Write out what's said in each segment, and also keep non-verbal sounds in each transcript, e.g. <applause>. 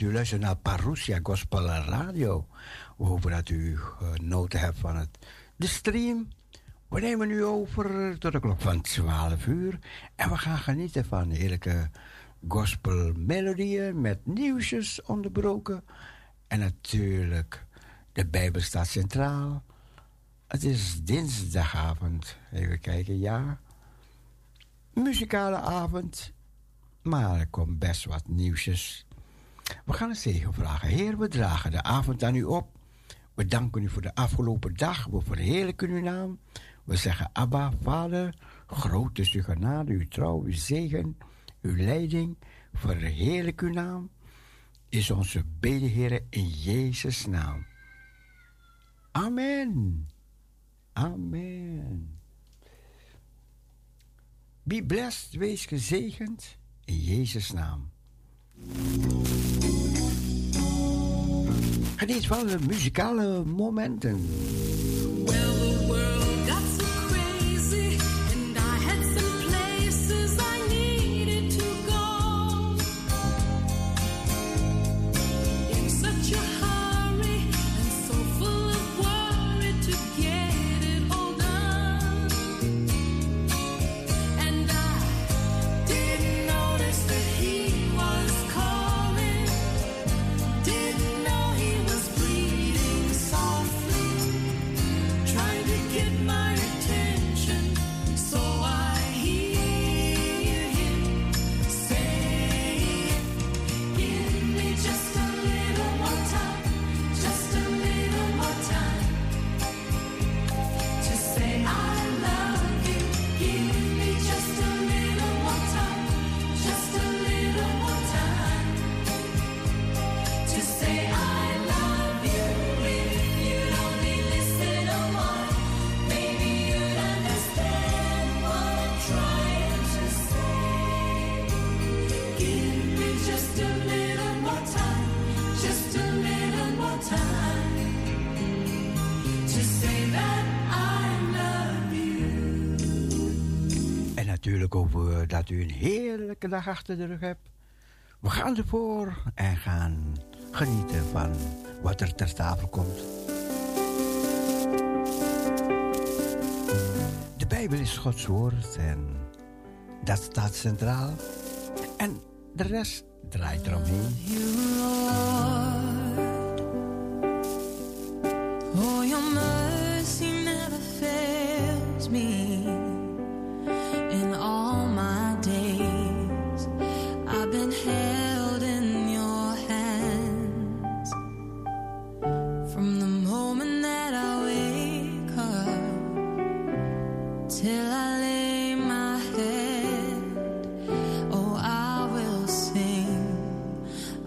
U luistert naar Parousia Gospel Radio. We hopen dat u genoten hebt van het, de stream. We nemen nu over tot de klok van 12 uur. En we gaan genieten van heerlijke gospelmelodieën met nieuwsjes onderbroken. En natuurlijk, de Bijbel staat centraal. Het is dinsdagavond. Even kijken, ja. Muzikale avond. Maar er komt best wat nieuwsjes we gaan een zegen vragen. Heer, we dragen de avond aan u op. We danken u voor de afgelopen dag. We verheerlijken uw naam. We zeggen Abba, Vader, groot is uw genade, uw trouw, uw zegen, uw leiding. Verheerlijk uw naam. Is onze bede, Heer, in Jezus' naam. Amen. Amen. Be blessed, wees gezegend in Jezus' naam. Geniet van de muzikale momenten. Dat u een heerlijke dag achter de rug hebt. We gaan ervoor en gaan genieten van wat er ter tafel komt. De Bijbel is Gods woord en dat staat centraal. En de rest draait eromheen. Oh, your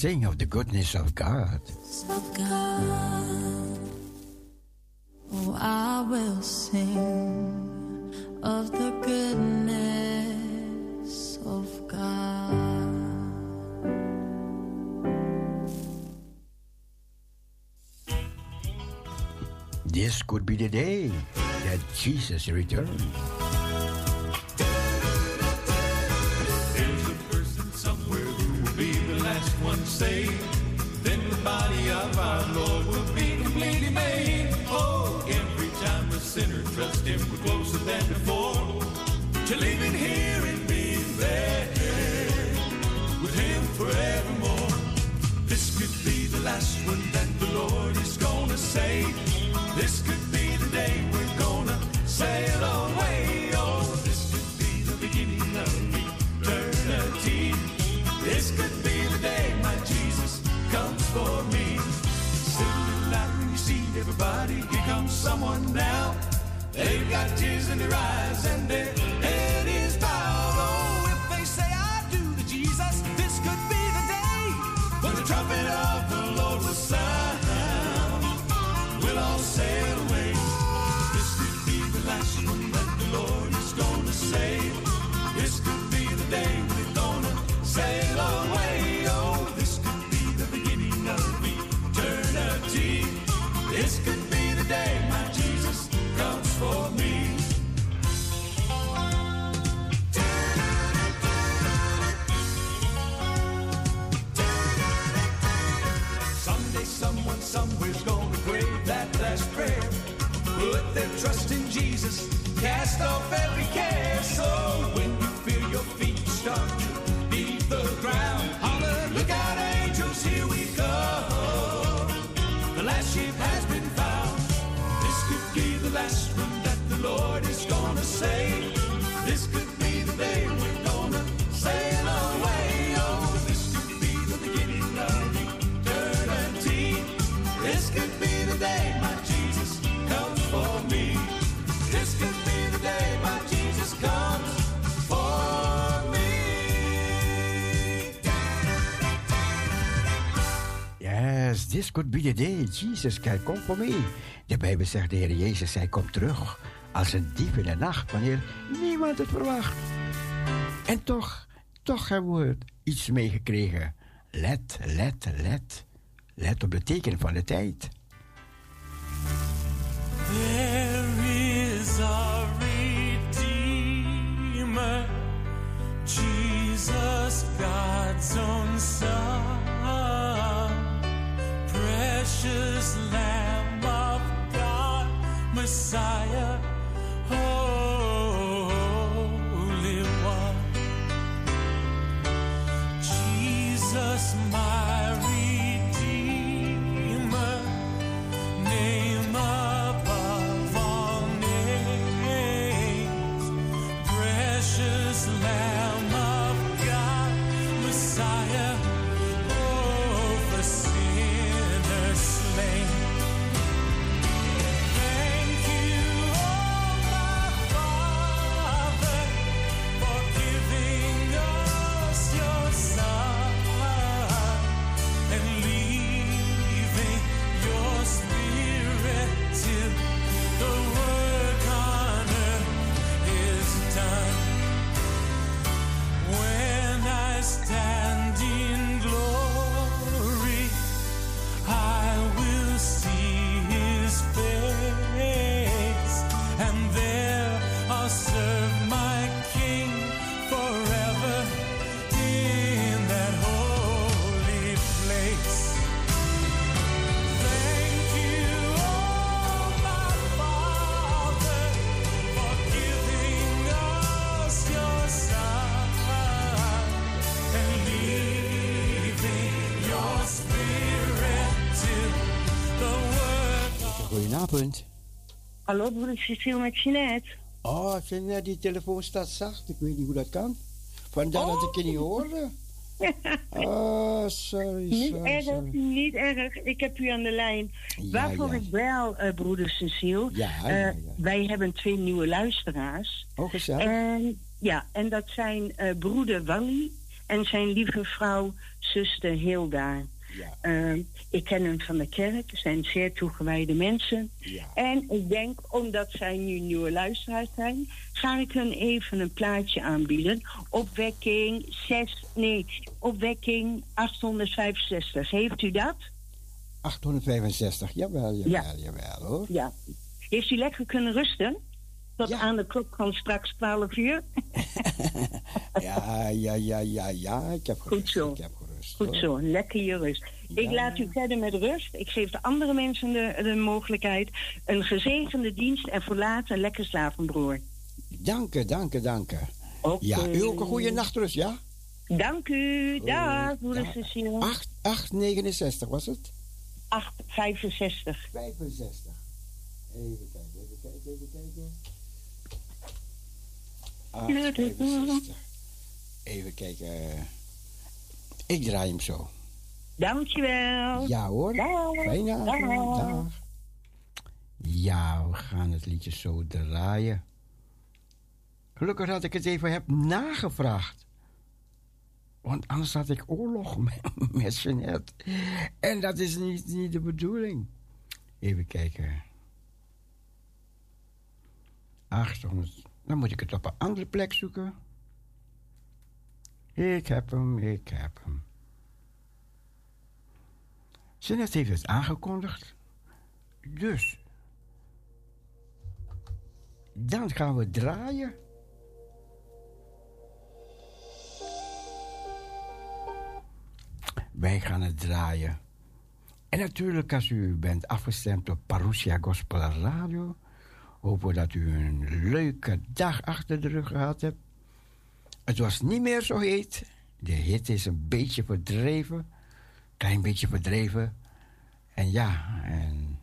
sing of the goodness of God. Of God. Oh, I will sing of the goodness of God. This could be the day that Jesus returns. then the body of our Lord will be completely made. Oh, every time a sinner trusts Him, we're closer than before to living here and being there with Him forevermore. This could be the last one that the Lord is gonna save. someone now—they've got tears in their eyes and their head is bowed. Oh, if they say I do to Jesus, this could be the day. Put the trumpet on. put their trust in Jesus. Cast off every care. So when you feel your feet start to leave the ground, holler, look out, angels, here we go. The last ship has been found. This could be the last one that the Lord is gonna save. Can come for me. De Bijbel zegt, de Heer Jezus, hij komt terug als een dief in de nacht, wanneer niemand het verwacht. En toch, toch hebben we iets meegekregen. Let, let, let. Let op de teken van de tijd. There is a Redeemer, Jesus, God's own Son. Precious Lamb of God, Messiah, Holy One. Jesus, my Hallo, broeder Cecile met Jeanette. Oh, Jeanette, die telefoon staat zacht. Ik weet niet hoe dat kan. Vandaar dat ik je niet hoorde. Oh, <laughs> sorry, Niet sorry, erg, sorry. niet erg. Ik heb u aan de lijn. Ja, Waarvoor ja. ik wel, eh, broeder Cecile. Ja, eh, ja, ja. Wij hebben twee nieuwe luisteraars. Oh, gezellig. En, ja, en dat zijn eh, broeder Wally en zijn lieve vrouw, zuster Hilda. Ja, Eh, ik ken hen van de kerk, zijn zeer toegewijde mensen. ja. En ik denk, omdat zij nu nieuwe luisteraars zijn, ga ik hun even een plaatje aanbieden. Opwekking 6, nee, opwekking 865. Heeft u dat? 865, jawel, jawel, Ja. jawel hoor. Ja. Heeft u lekker kunnen rusten? Tot Ja. aan de klok van straks 12 uur? <laughs> Ja, ja, ja, ja, ja. Ik heb gerust. zo. Ik heb gerust. Goed zo, lekker je rust. Ik laat u verder met rust. Ik geef de andere mensen de, de mogelijkheid. Een gezegende dienst en voor later lekker slapen, broer. Dank je, dank je, dank je. Oké. Ja, u ook een goede nachtrust, ja? Dank u. Dag, broeder. Cecile. 8, 869 was het? 865. 65. Even kijken, even kijken, even kijken. 865. Even kijken. Ik draai hem zo. Dankjewel. Ja hoor. Dag. Fijne avond. Dag. Dag. Ja, we gaan het liedje zo draaien. Gelukkig dat ik het even heb nagevraagd. Want anders had ik oorlog <laughs> met, met Jeanette. En dat is niet, niet de bedoeling. Even kijken. 800. Dan moet ik het op een andere plek zoeken. Ik heb hem, ik heb hem. Jeanette heeft het aangekondigd. Dus. Dan gaan we draaien. Wij gaan het draaien. En natuurlijk, als u bent afgestemd op Parousia Gospel Radio, hopen we dat u een leuke dag achter de rug gehad hebt. Het was niet meer zo heet. De hitte is een beetje verdreven. Klein beetje verdreven. En ja, en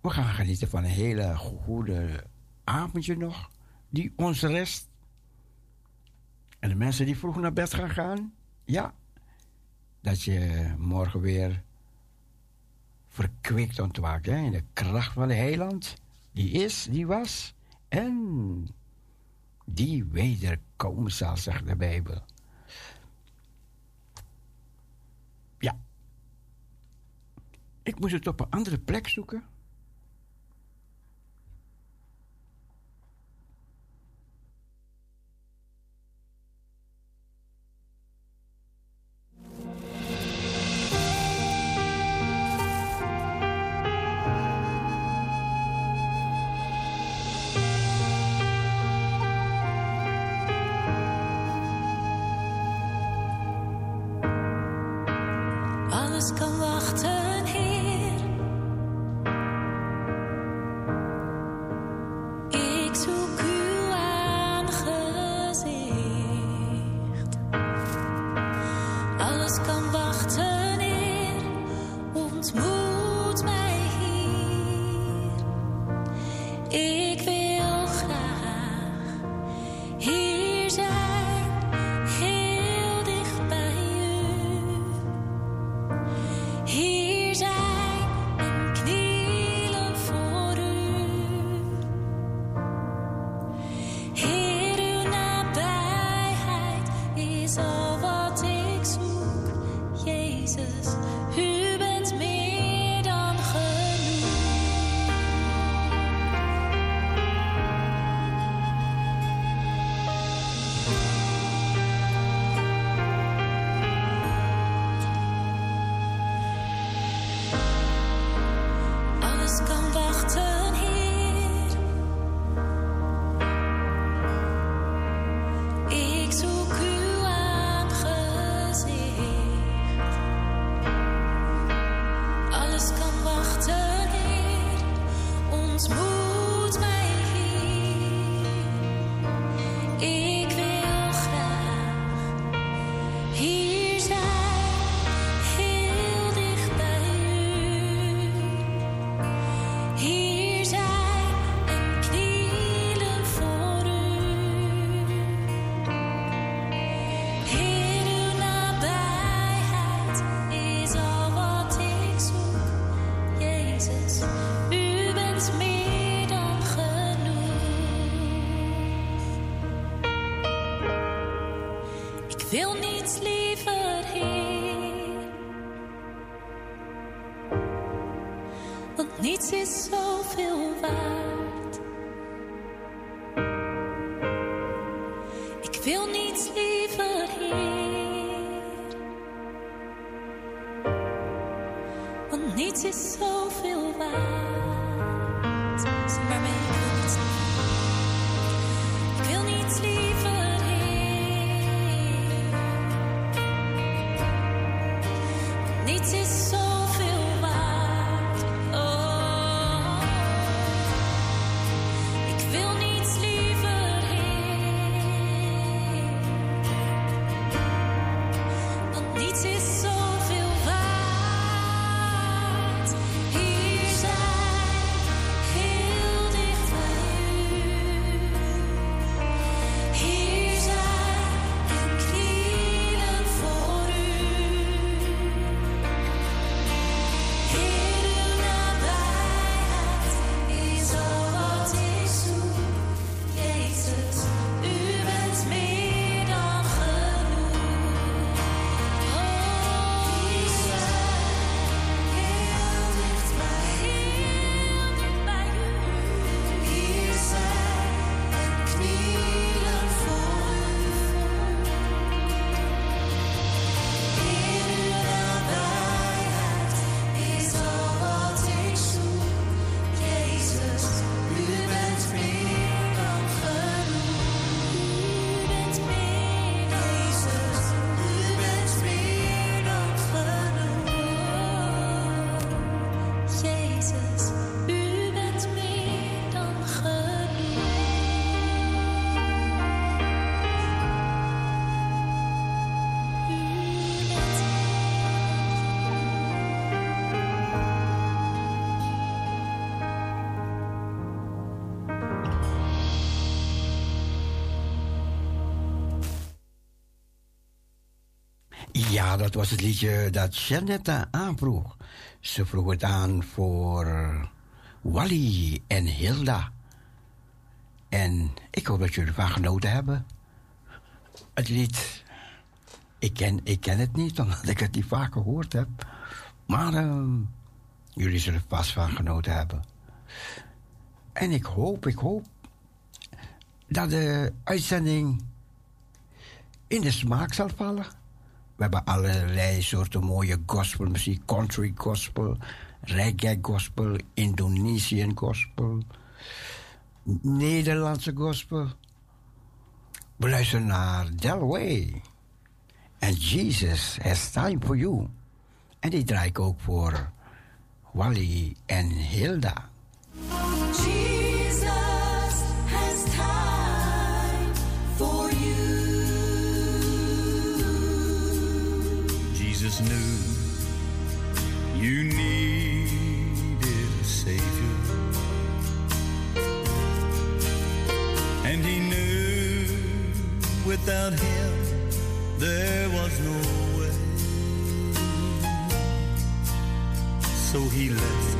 we gaan genieten van een hele goede avondje nog. Die ons rest. En de mensen die vroeg naar bed gaan gaan. Ja, dat je morgen weer verkwikt ontwaakt. In de kracht van de heiland. Die is, die was. En die wederkomen zal, zegt de Bijbel. Ja. Ik moest het op een andere plek zoeken. Ja, dat was het liedje dat Janetta aanvroeg. Ze vroeg het aan voor Wally en Hilda. En ik hoop dat jullie ervan genoten hebben. Het lied, ik ken, ik ken het niet, <laughs> omdat ik het niet vaak gehoord heb. Maar ehm, jullie zullen er vast van genoten hebben. En ik hoop, ik hoop dat de uitzending in de smaak zal vallen. We hebben allerlei soorten mooie gospelmuziek. Country gospel, reggae gospel, Indonesian gospel, Nederlandse gospel. We luisteren naar Delway. En Jesus has time for you. En die draai ik ook voor Wally en Hilda. Jesus new. you needed a Savior. And he knew without him there was no way. So he left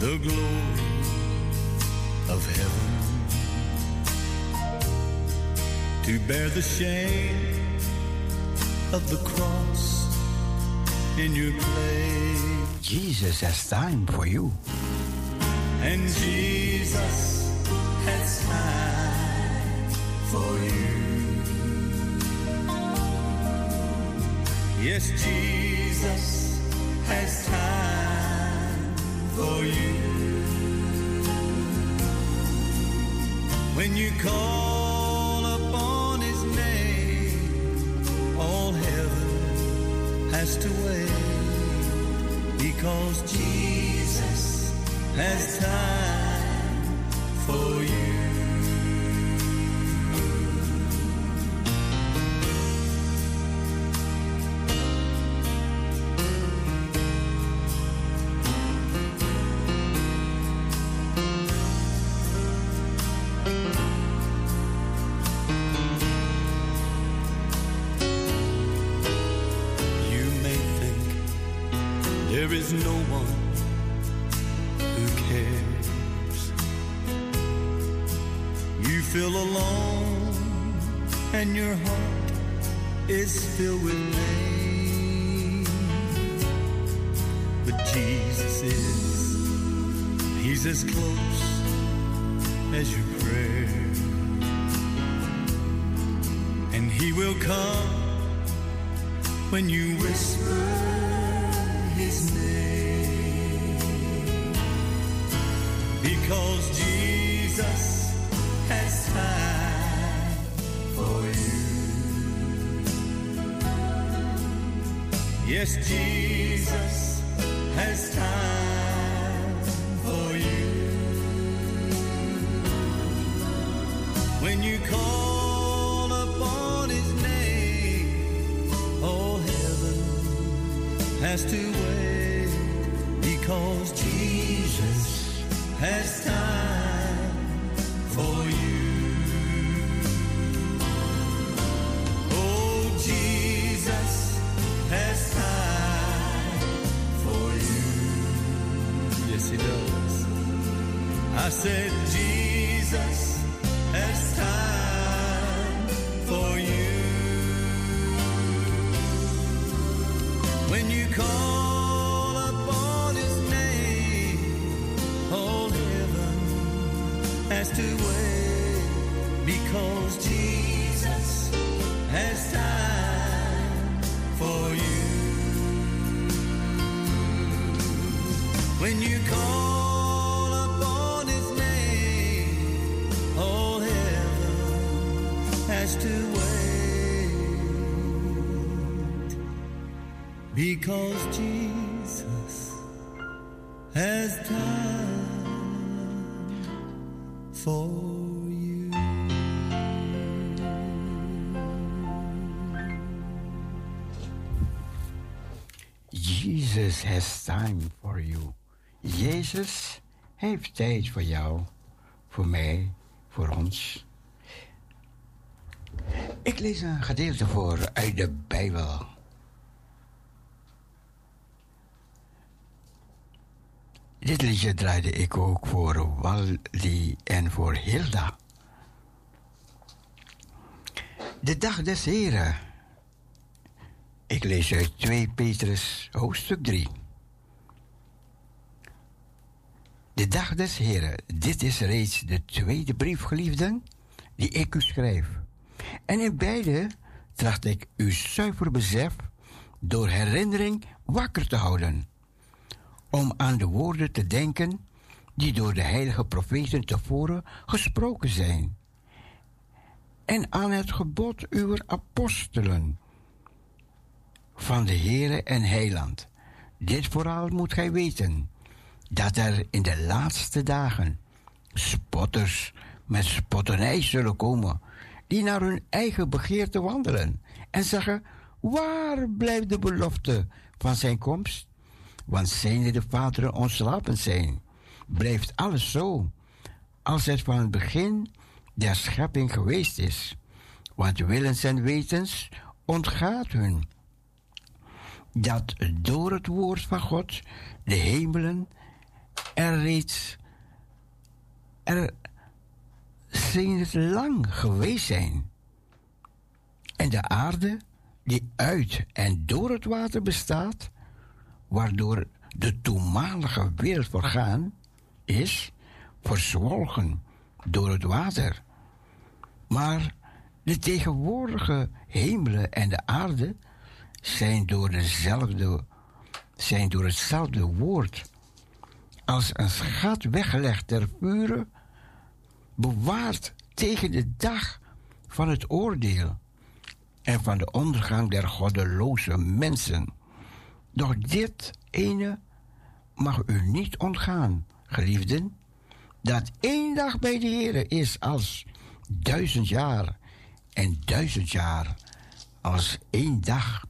the glory of heaven to bear the shame of the cross in your place. Jesus has time for you. And Jesus has time for you. Yes, Jesus has time for you. When you call has to wait because Jesus has time for you. Feel alone and your heart is filled with pain. But Jesus is, He's as close as your prayer. And He will come when you whisper His name. Because Jesus Yes, Jesus has time for you. When you call upon His name, all heaven has to wait because Jesus has time because Jesus has time for. Jesus has time for you. Jezus heeft tijd voor jou, voor mij, voor ons. Ik lees een gedeelte voor uit de Bijbel. Dit liedje draaide ik ook voor Waldi en voor Hilda. De dag des Heren. Ik lees uit 2 Petrus, hoofdstuk 3. De dag des Heren, dit is reeds de tweede brief, geliefden, die ik u schrijf. En in beide tracht ik uw zuiver besef door herinnering wakker te houden, om aan de woorden te denken die door de heilige profeten tevoren gesproken zijn, en aan het gebod uw apostelen van de Heere en Heiland. Dit vooral moet gij weten, dat er in de laatste dagen spotters met spotternij zullen komen, die naar hun eigen begeerte wandelen en zeggen, waar blijft de belofte van zijn komst? Want zijn de vaderen ontslapen zijn, blijft alles zo, als het van het begin der schepping geweest is. Want willens en wetens ontgaat hun dat door het woord van God de hemelen er reeds er sinds lang geweest zijn. En de aarde die uit en door het water bestaat, waardoor de toenmalige wereld vergaan is, verzwolgen door het water. Maar de tegenwoordige hemelen en de aarde zijn door, dezelfde, zijn door hetzelfde woord als een schat weggelegd ter pure, bewaard tegen de dag van het oordeel en van de ondergang der goddeloze mensen. Doch dit ene mag u niet ontgaan, geliefden, dat één dag bij de Heer is als duizend jaar en duizend jaar als één dag.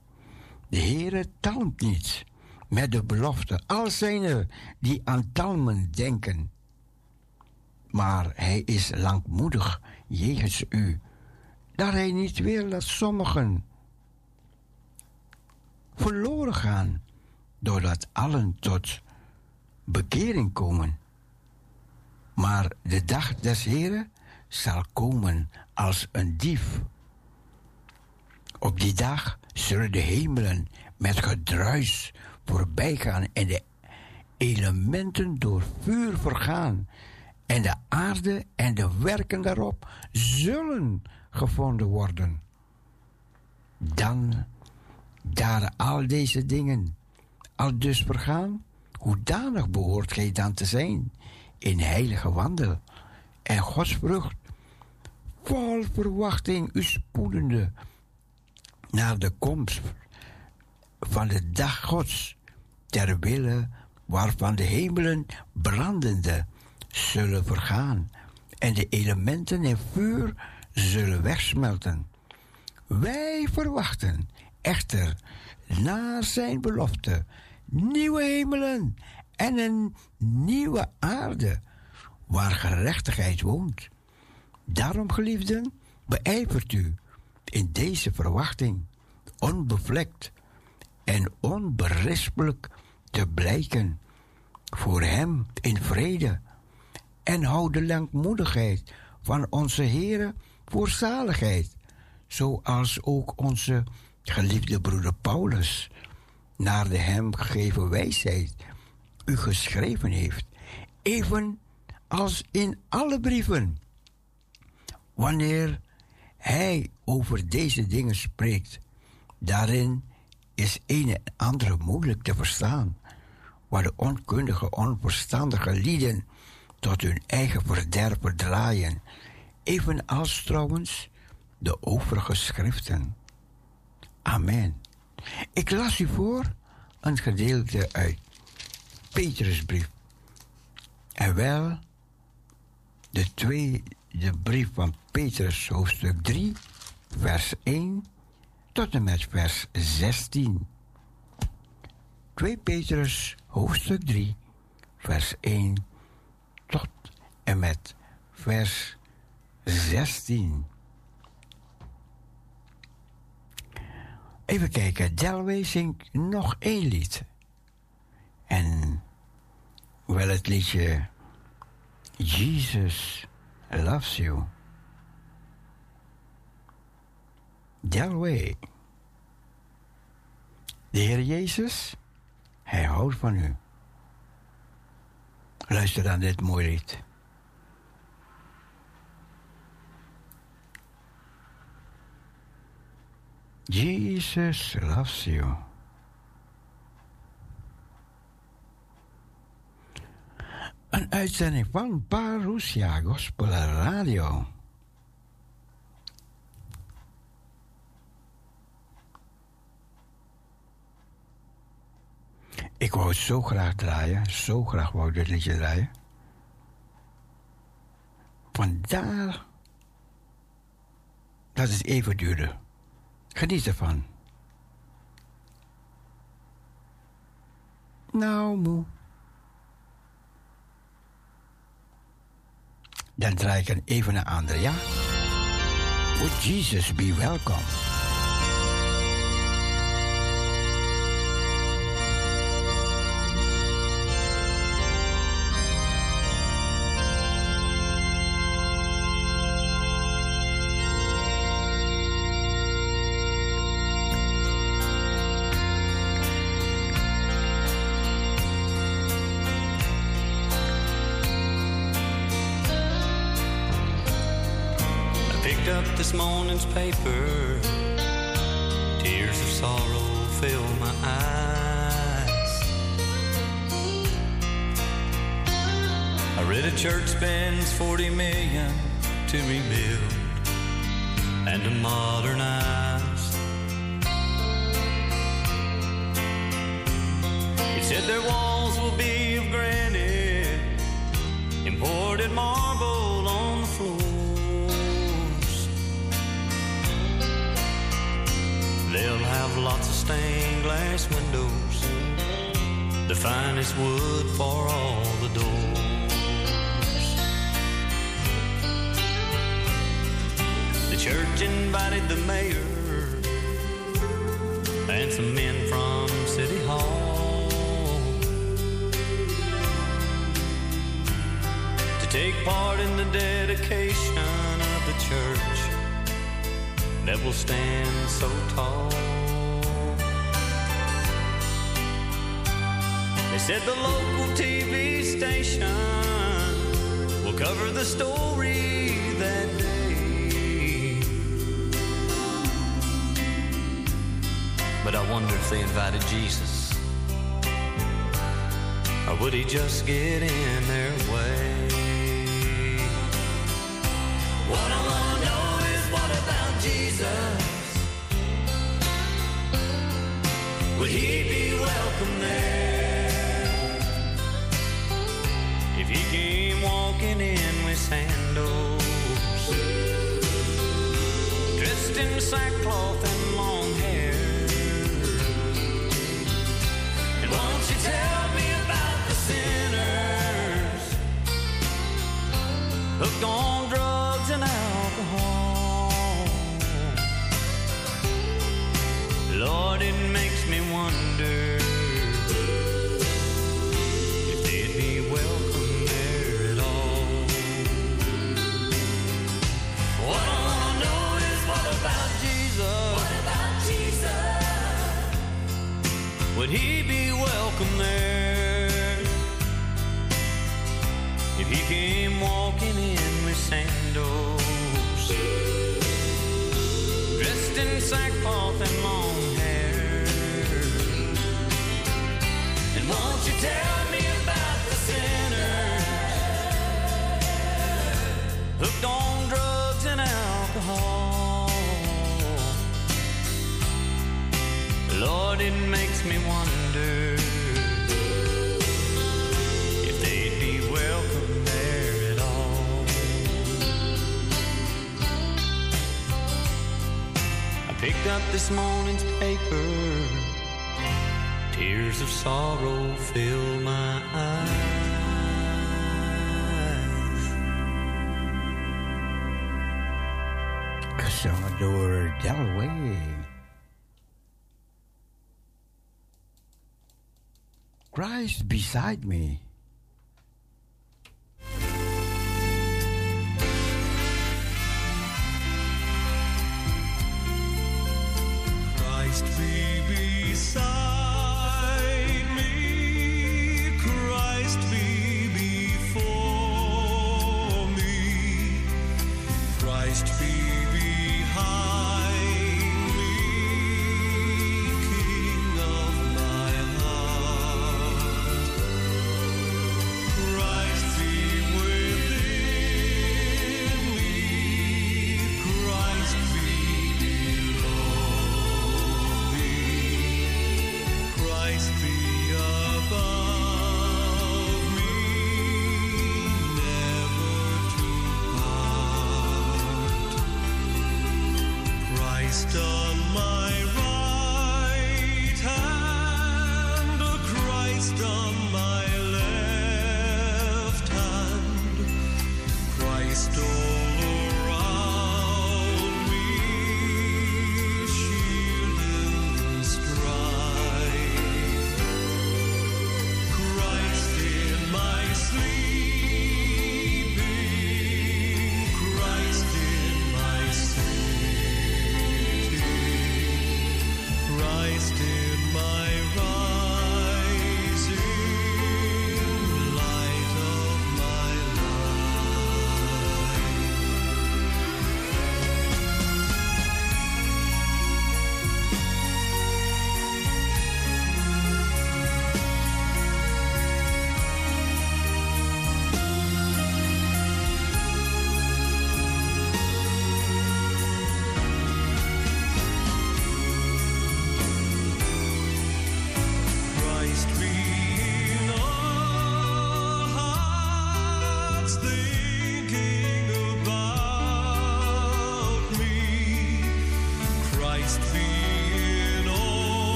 De Heere talmt niet met de belofte. Al zijn er die aan talmen denken. Maar hij is langmoedig jegens u, dat hij niet wil dat sommigen verloren gaan, doordat allen tot bekering komen. Maar de dag des Heren zal komen als een dief. Op die dag zullen de hemelen met gedruis voorbij gaan en de elementen door vuur vergaan. En de aarde en de werken daarop zullen gevonden worden. Dan, daar al deze dingen al dus vergaan, hoedanig behoort gij dan te zijn in heilige wandel en Gods vrucht, vol verwachting u spoedende naar de komst van de dag Gods, ter wille waarvan de hemelen brandende zullen vergaan en de elementen in vuur zullen wegsmelten. Wij verwachten echter naar zijn belofte nieuwe hemelen en een nieuwe aarde waar gerechtigheid woont. Daarom, geliefden, beijvert u in deze verwachting onbevlekt en onberispelijk te blijken voor Hem in vrede en houd de langmoedigheid van onze Heere voor zaligheid, zoals ook onze geliefde broeder Paulus naar de hem gegeven wijsheid u geschreven heeft, even als in alle brieven. Wanneer hij over deze dingen spreekt, daarin is een en andere moeilijk te verstaan, waar de onkundige, onverstandige lieden tot hun eigen verderven draaien, evenals trouwens de overige schriften. Amen. Ik las u voor een gedeelte uit Petrusbrief. En wel de tweede brief van Petrus, hoofdstuk 3, vers 1 tot en met vers 16. 2 Petrus, hoofdstuk 3, vers 1 tot en met vers 16. Even kijken, Delway zingt nog één lied. En wel het liedje Jesus Loves You. Delway. De Heer Jezus, Hij houdt van u. Luister naar dit mooie lied. Jesus loves you. Een uitzending van Parousia Gospel Radio. Ik wou het zo graag draaien, zo graag wou ik dit liedje draaien. Vandaar dat het even duurde. Geniet ervan. Nou, moe. Dan draai ik een even naar andere, ja? Would Jesus be welcome? Paper. Tears of sorrow fill my eyes. I read a church spends 40 million to rebuild and to modernize. It said their walls stained glass windows, the finest wood for all the doors. The church invited the mayor and some men from City Hall to take part in the dedication of the church that will stand so tall. They said the local TV station will cover the story that day. But I wonder if they invited Jesus. Or would he just get in their way? What I wanna know is what about Jesus? Would he be welcome there? He came walking in with sandals, dressed in sackcloth Delaware. Christ beside me.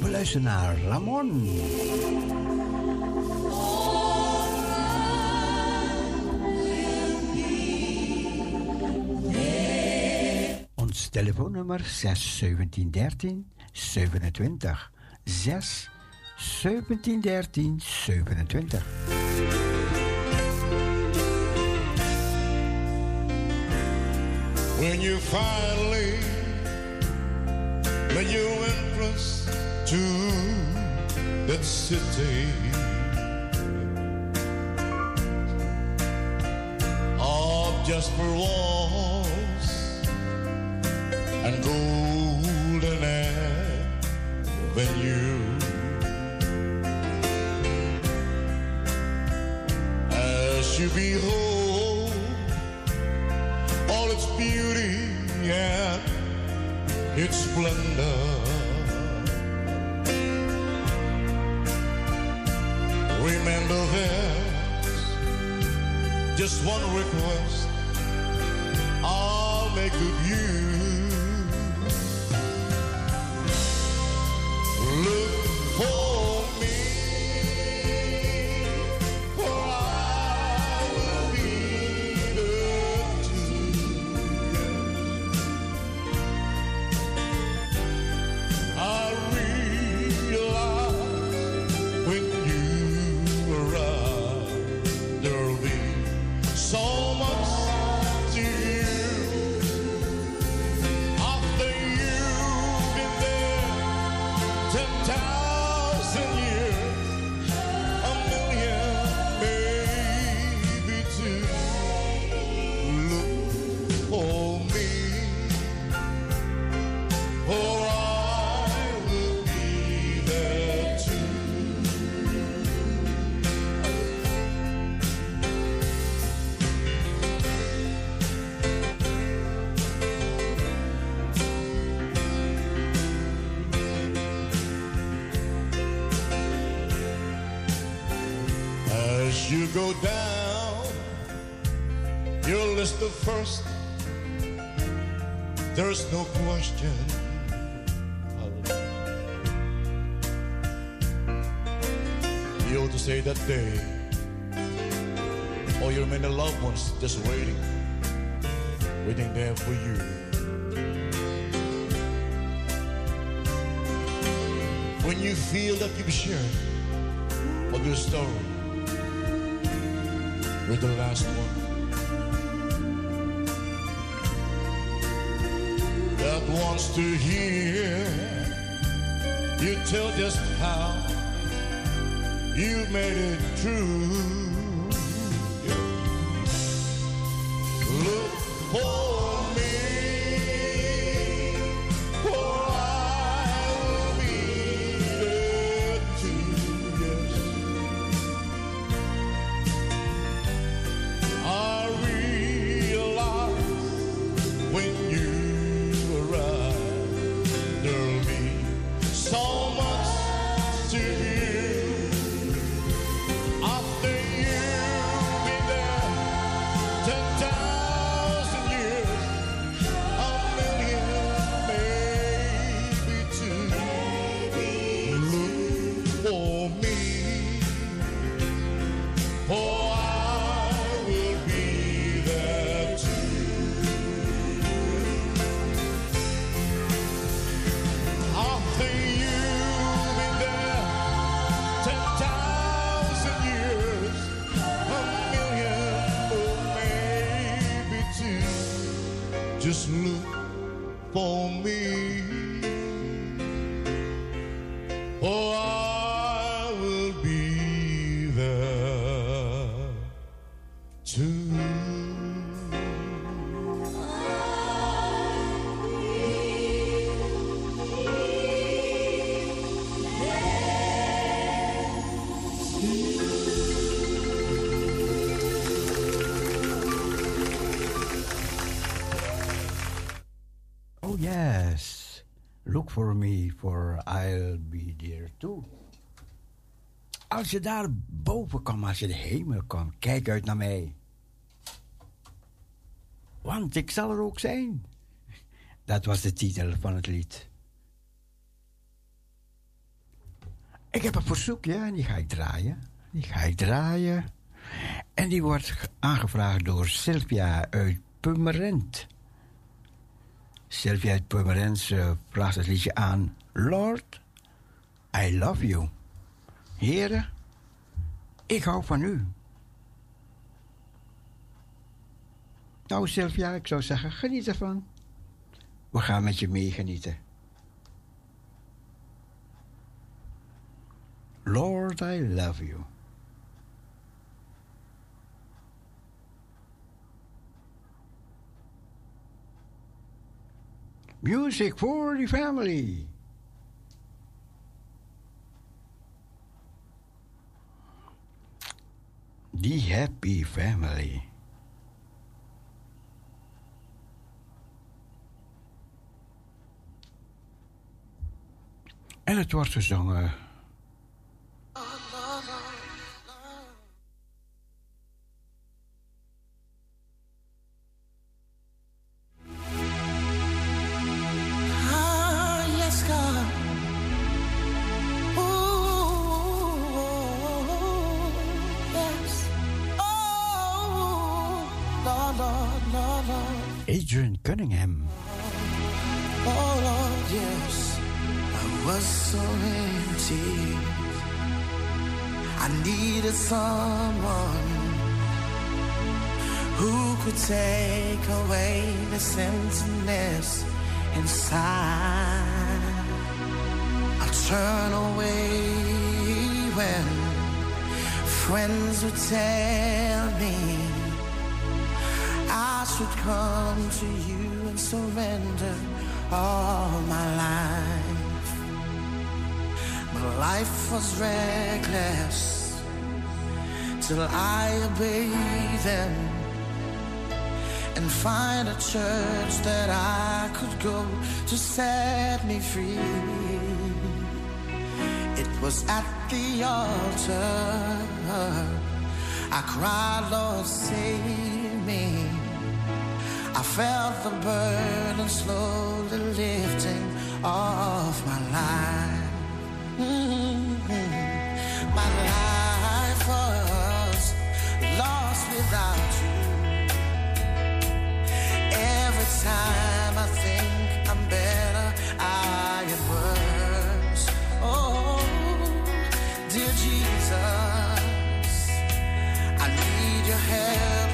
We luisteren naar Ramon. Ons telefoonnummer 6 1713 27 6 1713 27. When you finally made your entrance to that city of jasper walls and golden avenue. As you behold its splendor. Remember there's just one request I'll make of you. First, there's no question. You ought to say that day, all your many loved ones just waiting, waiting there for you. When you feel that you've shared of your story with the last one wants to hear you tell just how you made it true. Als je daar boven komt, als je de hemel komt, kijk uit naar mij. Want ik zal er ook zijn. Dat was de titel van het lied. Ik heb een verzoek, ja, en die ga ik draaien. Die ga ik draaien. En die wordt ge- aangevraagd door Sylvia uit Purmerend. Sylvia uit Purmerend ze vraagt het liedje aan. Lord, I love you. Heren, ik hou van u. Nou, Sylvia, ik zou zeggen, geniet ervan. We gaan met je meegenieten. Lord, I love you. Music for the family. The happy family. En het wordt gezongen. Adrian Cunningham. Oh, Lord, yes. I was so empty. I needed someone who could take away the emptiness inside. I turn away when friends would tell me should come to you and surrender all my life. My life was reckless till I obeyed them and find a church that I could go to set me free. It was at the altar I cried, Lord, save me. I felt the burden slowly lifting off my life. Mhm. My life was lost without you. Every time I think I'm better, I am worse. Oh, dear Jesus, I need your help.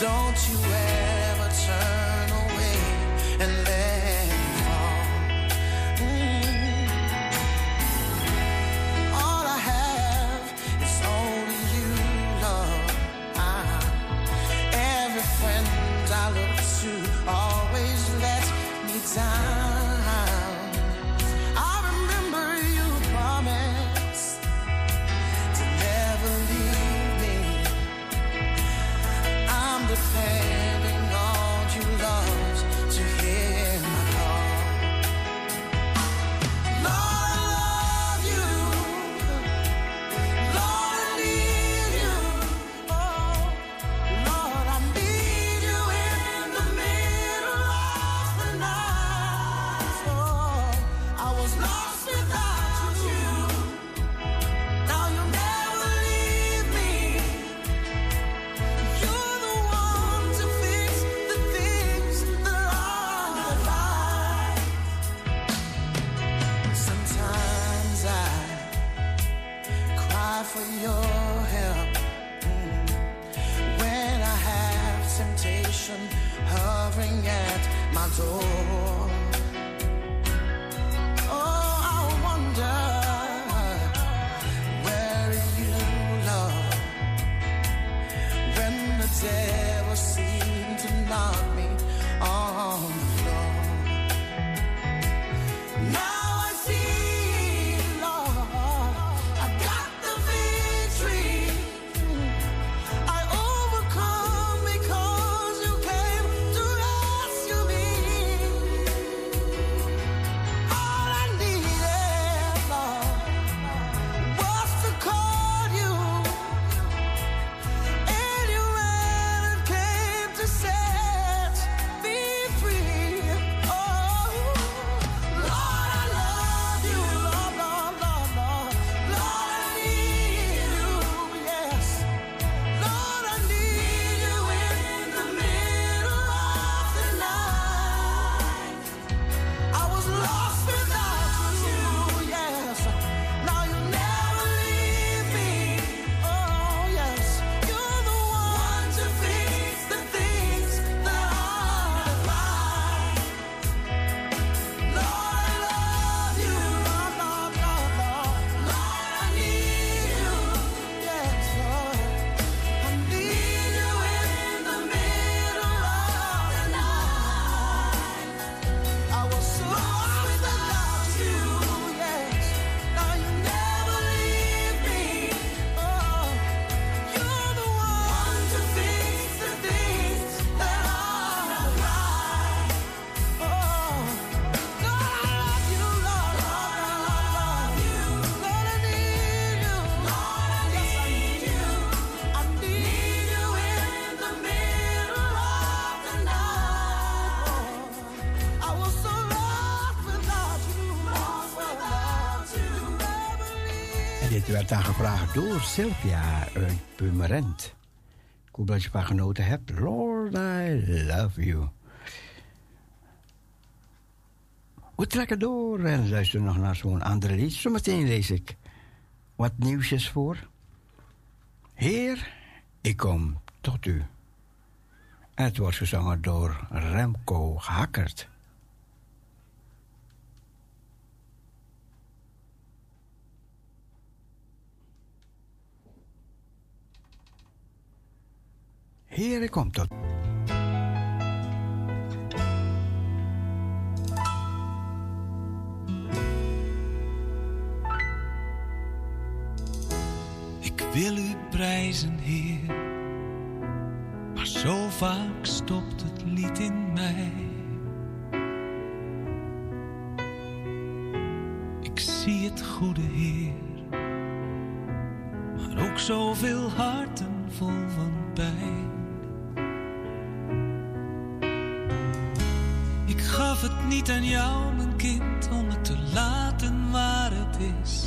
Don't you ever turn away and let werd dan gevraagd door Sylvia uit Purmerend. Ik hoop dat je van genoten hebt. Lord, I love you. We trekken door en luisteren nog naar zo'n andere lied. Zometeen lees ik wat nieuwsjes voor. Heer, ik kom tot u. Het wordt gezongen door Remco Hakkert. Heer, ik kom tot Ik wil u prijzen, Heer. Maar zo vaak stopt het lied in mij. Ik zie het goede, Heer. Maar ook zoveel harten vol van pijn. Gaf het niet aan jou, mijn kind, om het te laten waar het is.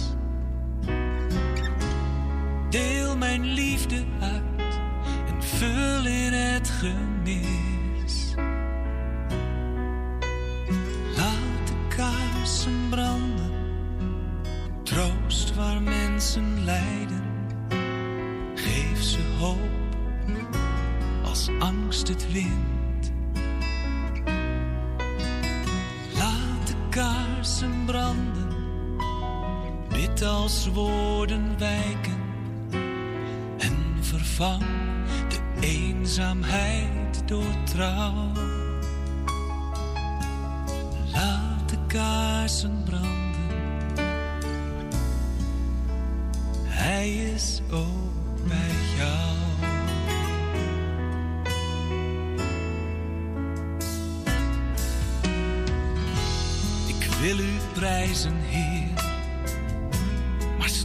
Deel mijn liefde uit en vul in het gemis. Laat de kaarsen branden, troost waar mensen lijden. Geef ze hoop als angst het wint. Als woorden wijken en vervang de eenzaamheid door trouw. Laat de kaarsen branden, hij is ook bij jou. Ik wil u prijzen, Heer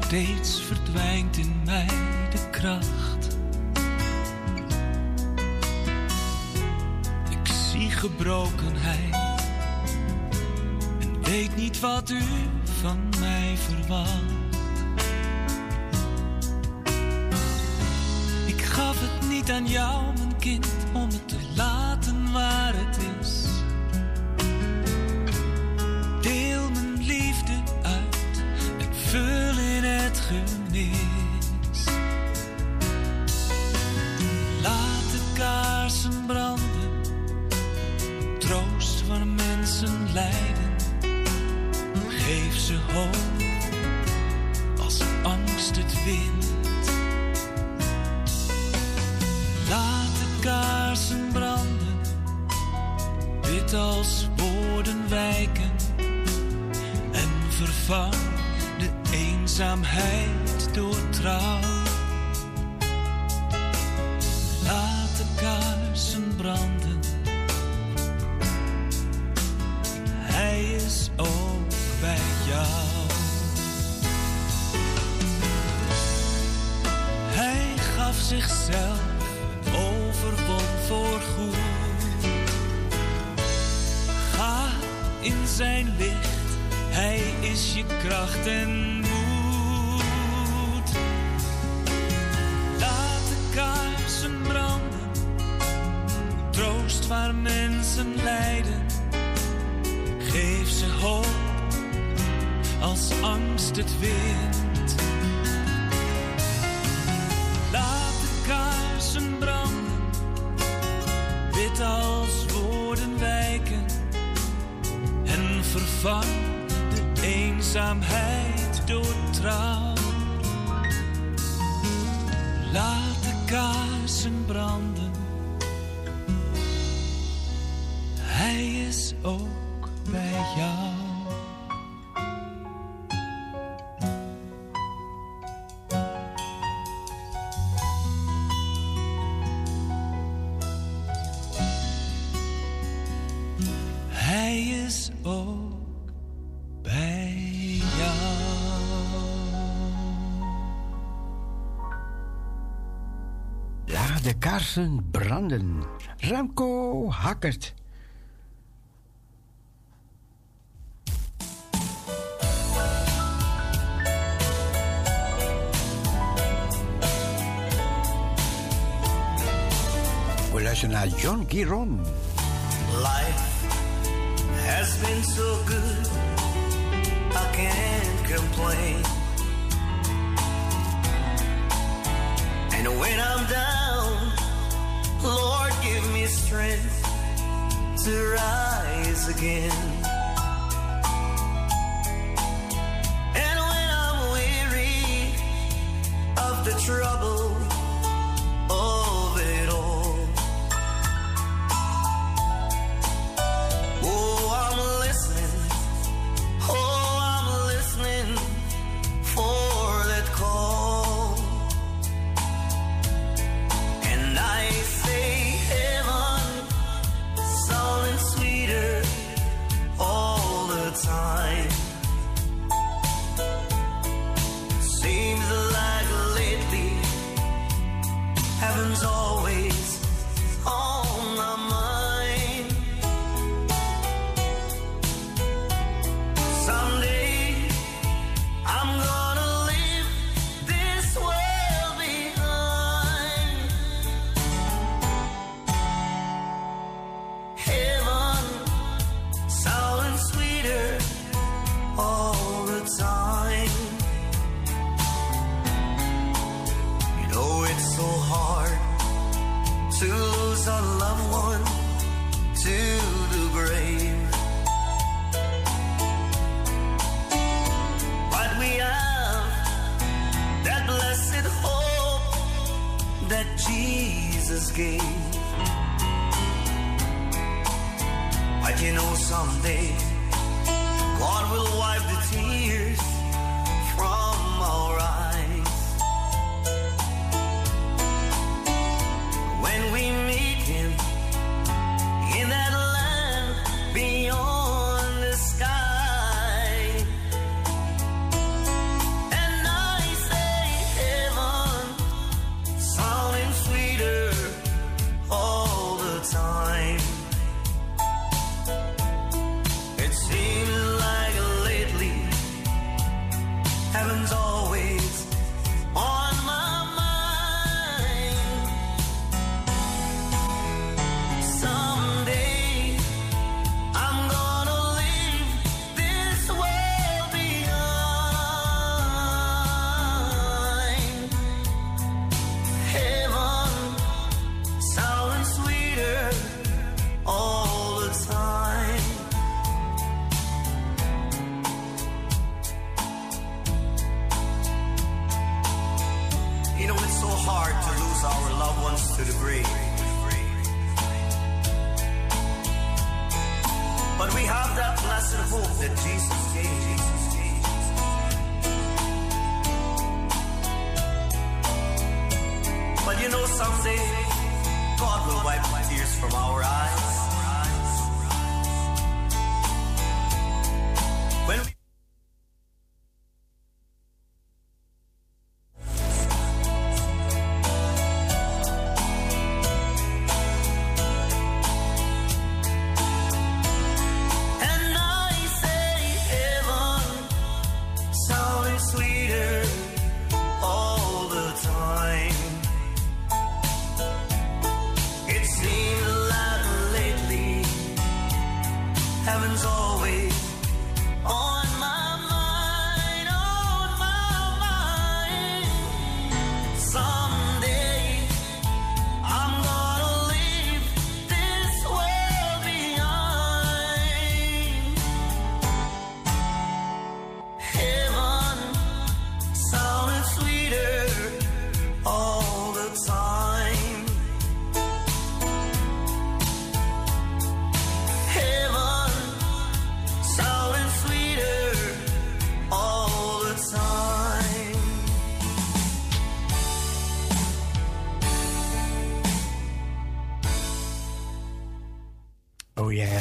steeds verdwijnt in mij de kracht. Ik zie gebrokenheid en weet niet wat u van mij verwacht. Ik gaf het niet aan jou, mijn kind, de kaarsen branden. Remco Hakkert. We luisteren naar John Giron.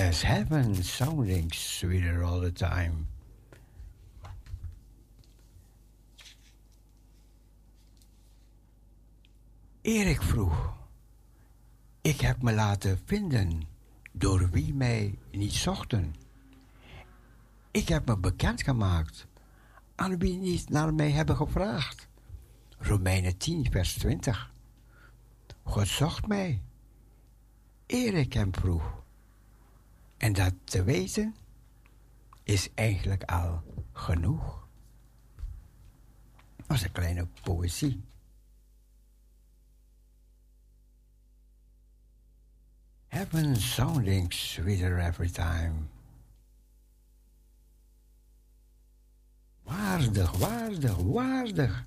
as heaven sounding sweeter all the time. Erik vroeg, ik heb me laten vinden door wie mij niet zochten. Ik heb me bekendgemaakt aan wie niet naar mij hebben gevraagd. Romeinen 10, vers 20. God zocht mij. Erik hem vroeg. En dat te weten is eigenlijk al genoeg. Was een kleine poëzie. Heaven sounding sweeter every time. Waardig, waardig. Waardig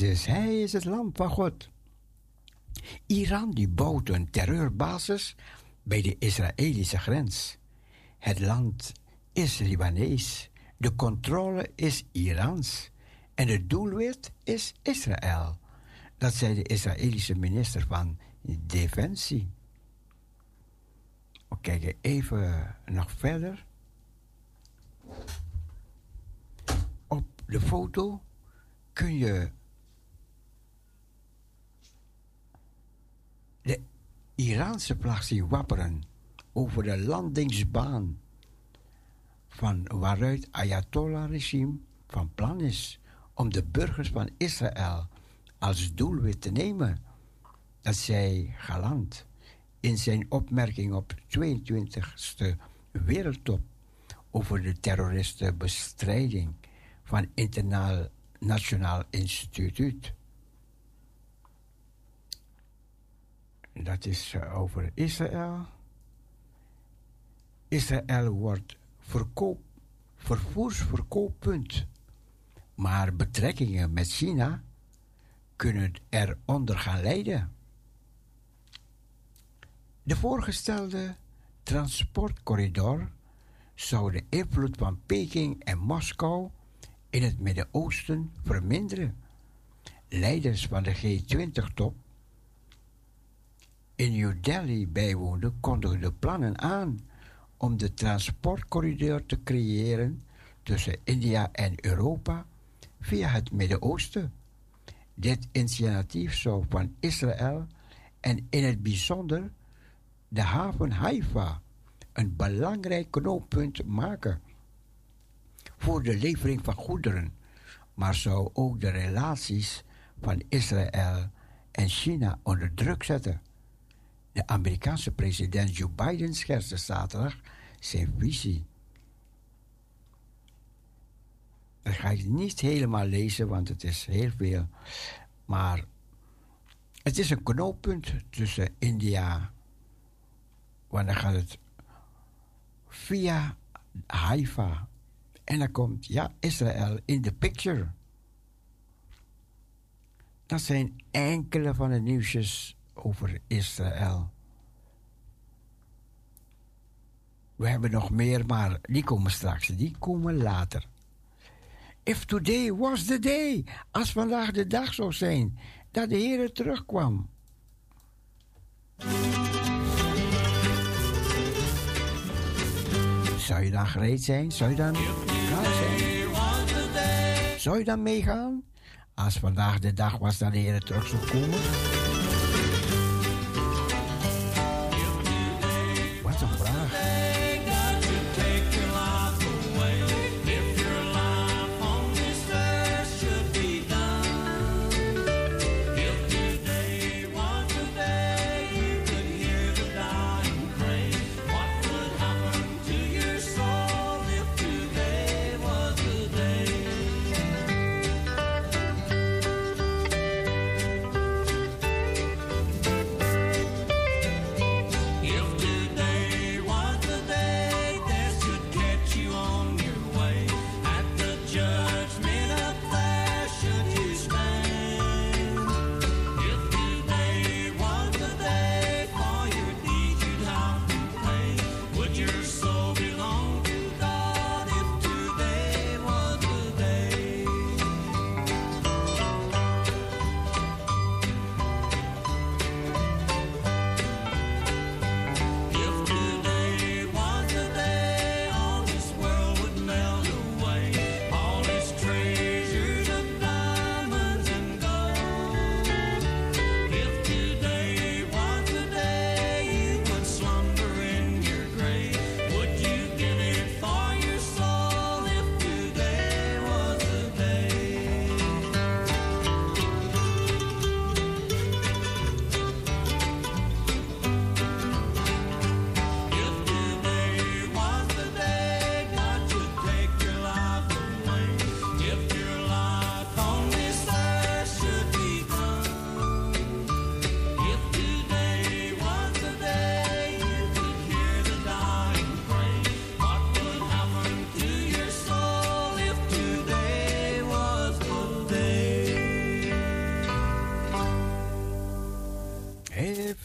Hij is het lam van God. Iran die bouwt een terreurbasis bij de Israëlische grens. Het land is Libanees, de controle is Irans en het doelwit is Israël. Dat zei de Israëlische minister van Defensie. We kijken even nog verder. Op de foto kun je de Iraanse vlag zien wapperen over de landingsbaan van waaruit Ayatollah-regime van plan is om de burgers van Israël als doelwit te nemen. Dat zei Galant in zijn opmerking op 22e Wereldtop over de terroristenbestrijding van Internationaal Instituut. Dat is eh, over Israël. Israël wordt verkoop, vervoersverkooppunt. Maar betrekkingen met China kunnen eronder gaan lijden. De voorgestelde transportcorridor zou de invloed van Peking en Moskou in het Midden-Oosten verminderen. Leiders van de G20-top in New Delhi bijwoonden kondigden plannen aan om de transportcorridor te creëren tussen India en Europa via het Midden-Oosten. Dit initiatief zou van Israël en in het bijzonder de haven Haifa een belangrijk knooppunt maken voor de levering van goederen, maar zou ook de relaties van Israël en China onder druk zetten. De Amerikaanse president Joe Biden scherste zaterdag zijn visie. Dat ga ik niet helemaal lezen, want het is heel veel. Maar het is een knooppunt tussen India, want dan gaat het via Haifa. En dan komt ja, Israël in de picture. Dat zijn enkele van de nieuwsjes over Israël. We hebben nog meer, maar die komen straks. Die komen later. If today was the day, als vandaag de dag zou zijn dat de Heer terugkwam. Zou je dan gereed zijn? Zou je dan klaar zijn? Zou je dan meegaan? Als vandaag de dag was dat de Heer terug zou komen?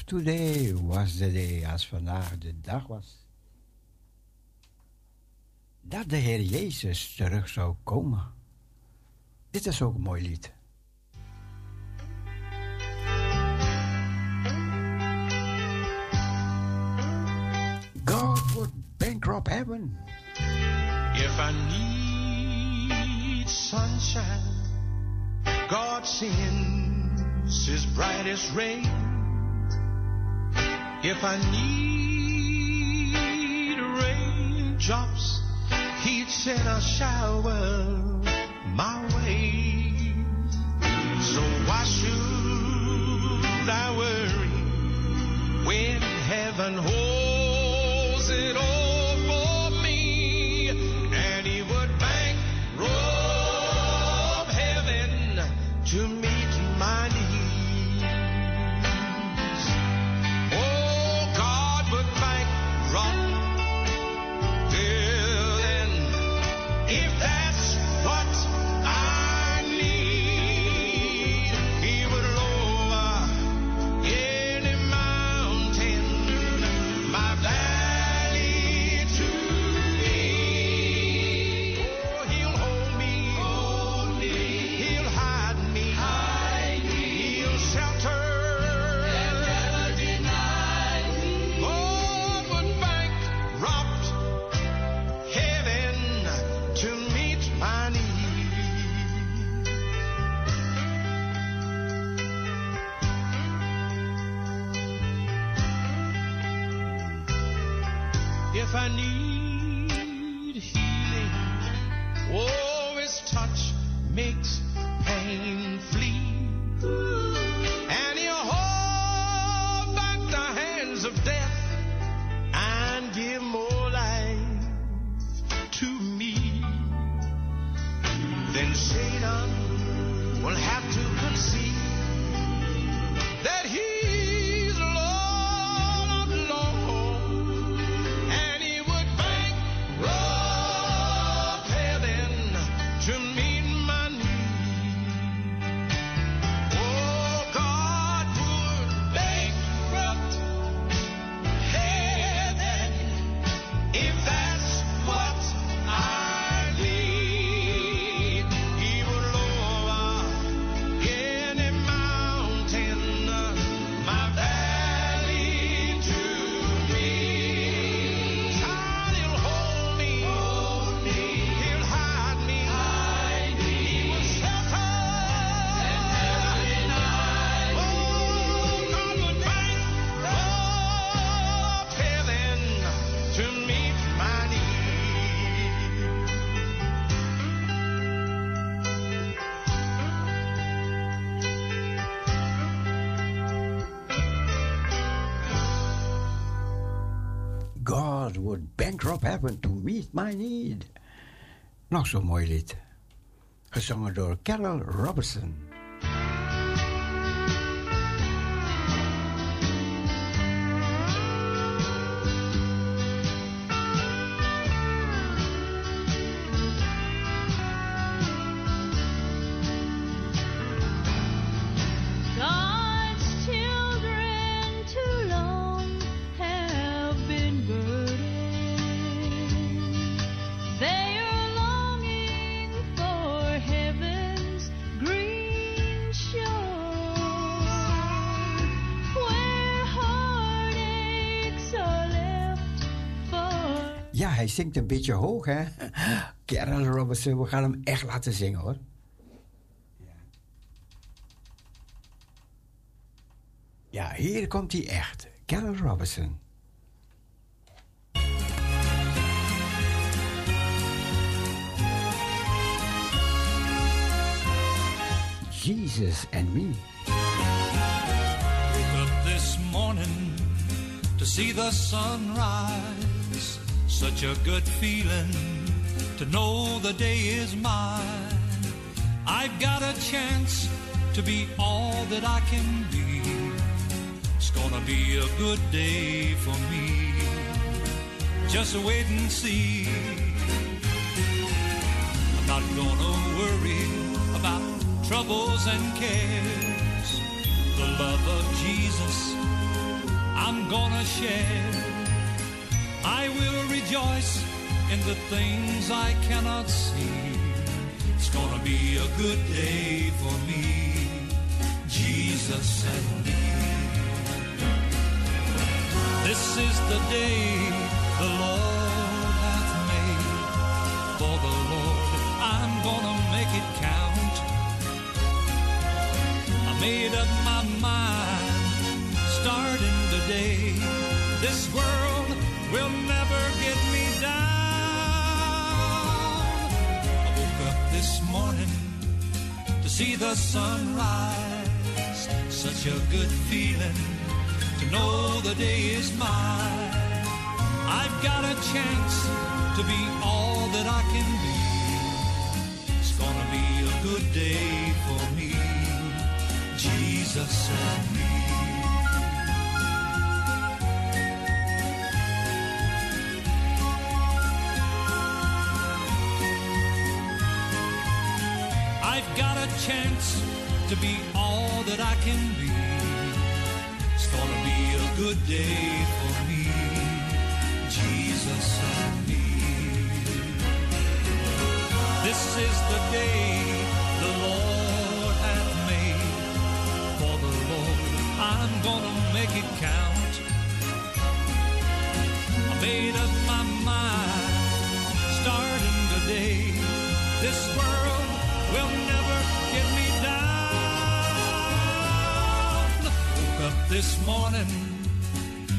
Today was the day, als vandaag de dag was, dat de Heer Jezus terug zou komen. Dit is ook een mooi lied. If I need raindrops, He'd send a shower my way. So why should I worry when heaven holds bankrupt heaven to meet my need. Nog zo'n mooi lied. Gezongen door Carol Robertson. Zingt een beetje hoog, hè? <laughs> Carol Robertson, we gaan hem echt laten zingen, hoor. Ja, hier komt hij echt. Carol Robertson. Jesus and me. Woke up this morning to see the sunrise. Such a good feeling to know the day is mine. I've got a chance to be all that I can be. It's gonna be a good day for me. Just wait and see. I'm not gonna worry about troubles and cares. The love of Jesus I'm gonna share. I will rejoice in the things I cannot see. It's gonna be a good day for me, Jesus and me. This is the day the Lord hath made. For the Lord, I'm gonna make it count. I made up my mind, starting today. This world will never get me down. I woke up this morning to see the sunrise. Such a good feeling to know the day is mine. I've got a chance to be all that I can be. It's gonna be a good day for me, Jesus and me. Got a chance to be all that I can be. It's gonna be a good day for me, Jesus and me. This is the day the Lord hath made. For the Lord, I'm gonna make it count. I made up my mind, starting today. This morning,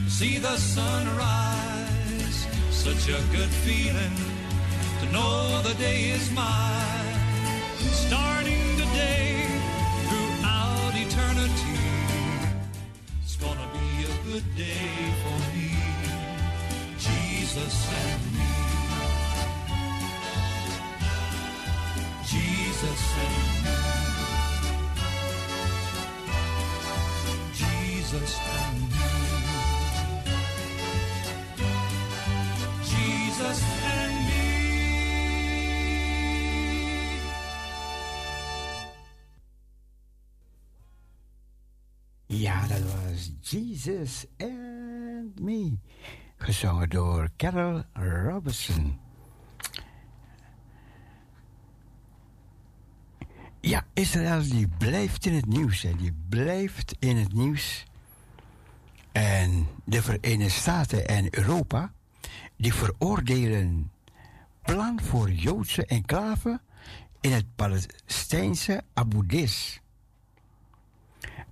see the sunrise. Such a good feeling to know the day is mine. Starting today throughout eternity. It's gonna be a good day for me. Jesus and me. Jesus and me. Jesus me. Jesus and me. Ja, dat was Jesus and Me. Gezongen door Carol Robertson. Ja, Israël die blijft in het nieuws. Hè. Die blijft in het nieuws. En de Verenigde Staten en Europa... die veroordelen plan voor Joodse enclave... in het Palestijnse Abu Dis.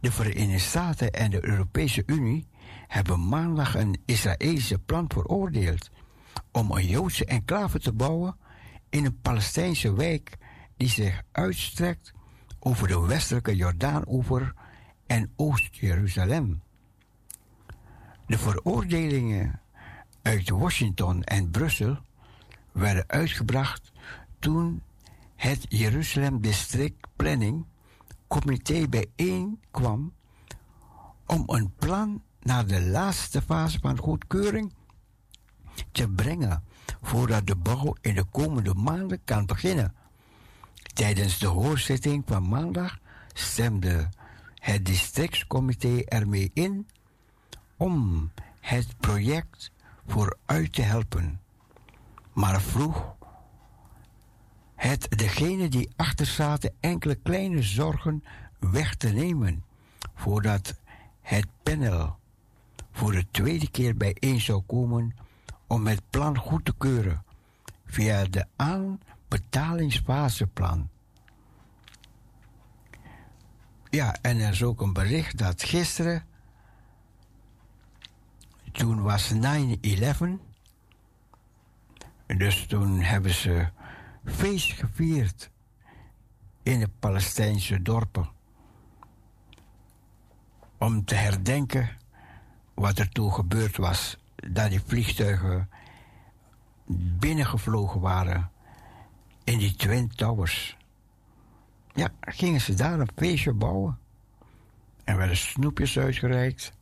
De Verenigde Staten en de Europese Unie hebben maandag een Israëlische plan veroordeeld om een Joodse enclave te bouwen in een Palestijnse wijk die zich uitstrekt over de westelijke Jordaanoever en Oost-Jeruzalem. De veroordelingen uit Washington en Brussel werden uitgebracht toen het Jeruzalem District Planning Comité bijeenkwam om een plan naar de laatste fase van goedkeuring te brengen voordat de bouw in de komende maanden kan beginnen. Tijdens de hoorzitting van maandag stemde het districtscomité ermee in om het project vooruit te helpen, maar vroeg het degene die achter zaten enkele kleine zorgen weg te nemen voordat het panel voor de tweede keer bijeen zou komen om het plan goed te keuren via de aanbetalingsfaseplan. Ja, en er is ook een bericht dat gisteren, toen was 9-11, dus toen hebben ze feest gevierd in de Palestijnse dorpen. Om te herdenken wat er toen gebeurd was. Dat die vliegtuigen binnengevlogen waren in die Twin Towers. Ja, gingen ze daar een feestje bouwen. En werden snoepjes uitgereikt.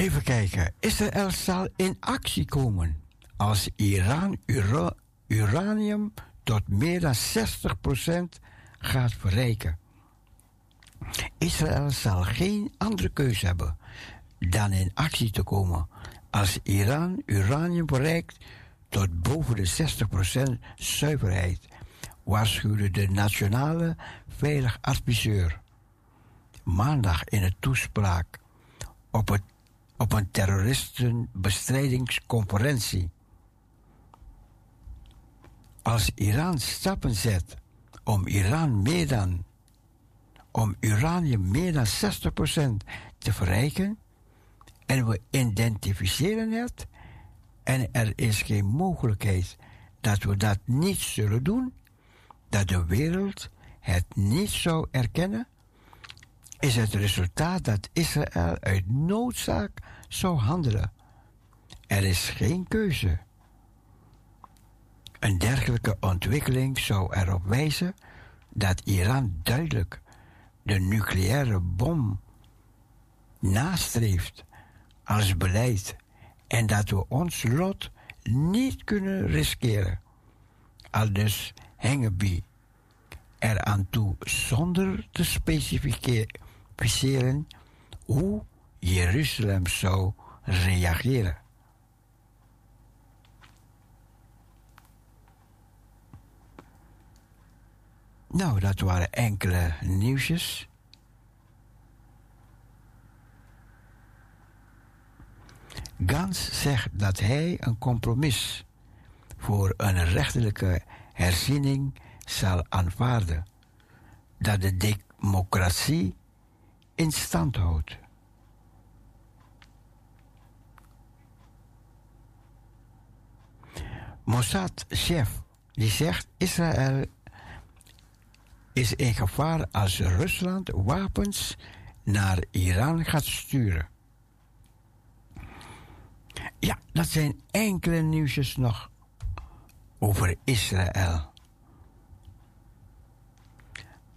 Even kijken. Israël zal in actie komen als Iran ura- uranium tot meer dan 60% gaat verrijken. Israël zal geen andere keus hebben dan in actie te komen als Iran uranium bereikt tot boven de 60% zuiverheid, waarschuwde de nationale veilig adviseur maandag in een toespraak op, het, op een terroristenbestrijdingsconferentie. Als Iran stappen zet om Iran meer dan om uranium meer dan 60% te verrijken en we identificeren het en er is geen mogelijkheid dat we dat niet zullen doen, dat de wereld het niet zou erkennen, is het resultaat dat Israël uit noodzaak zou handelen. Er is geen keuze. Een dergelijke ontwikkeling zou erop wijzen dat Iran duidelijk de nucleaire bom nastreeft als beleid en dat we ons lot niet kunnen riskeren. Aldus Hengeby eraan toe zonder te specificeren hoe Jeruzalem zou reageren. Nou, dat waren enkele nieuwsjes. Gans zegt dat hij een compromis voor een rechterlijke herziening zal aanvaarden, dat de democratie in stand houdt. Mossad-chef die zegt Israël is in gevaar als Rusland wapens naar Iran gaat sturen. Ja, dat zijn enkele nieuwsjes nog over Israël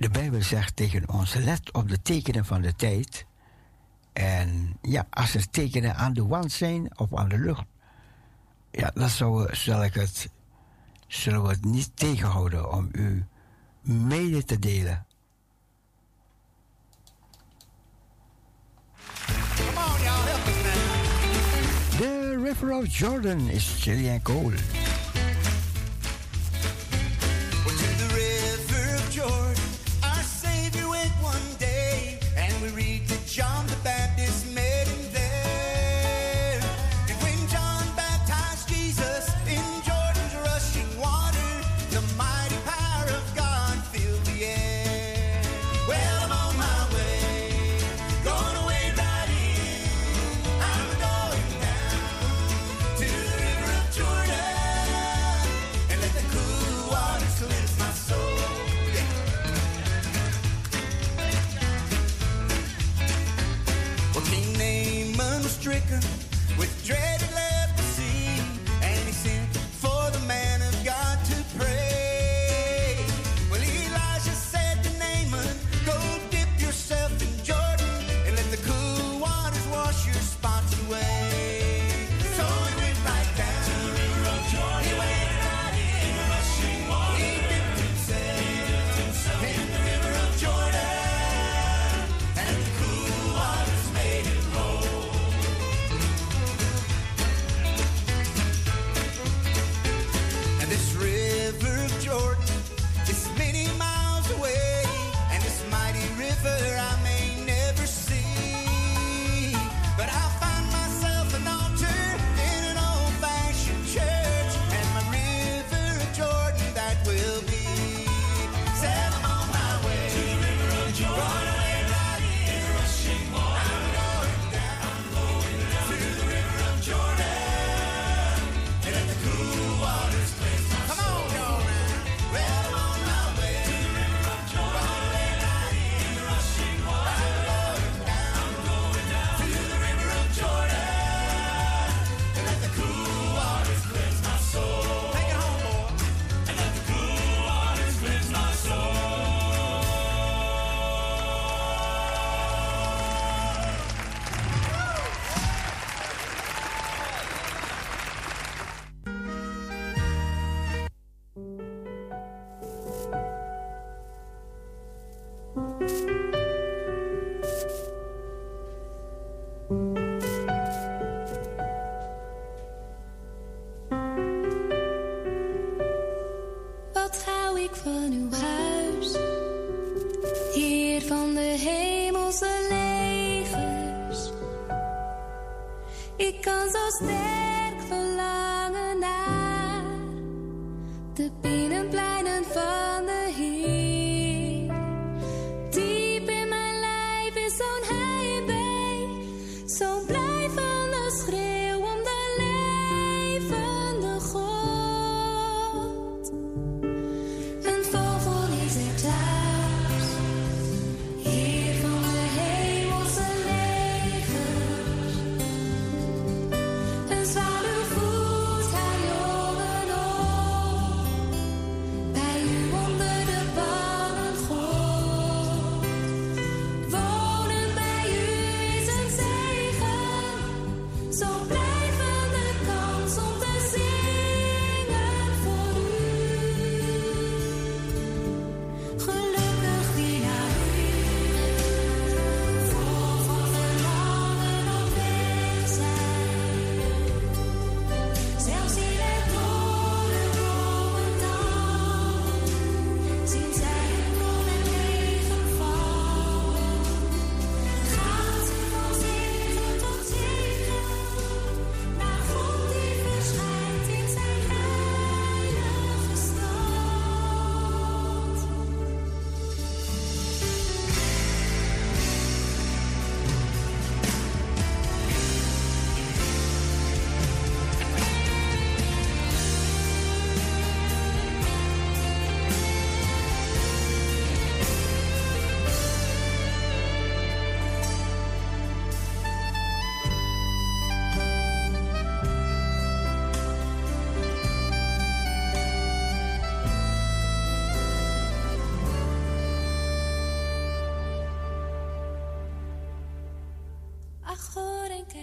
de Bijbel zegt tegen ons: let op de tekenen van de tijd. En ja, als er tekenen aan de wand zijn of aan de lucht, ja, dan zullen, zal ik het, zullen we het niet tegenhouden om u mede te delen. The River of Jordan is chilly and cold.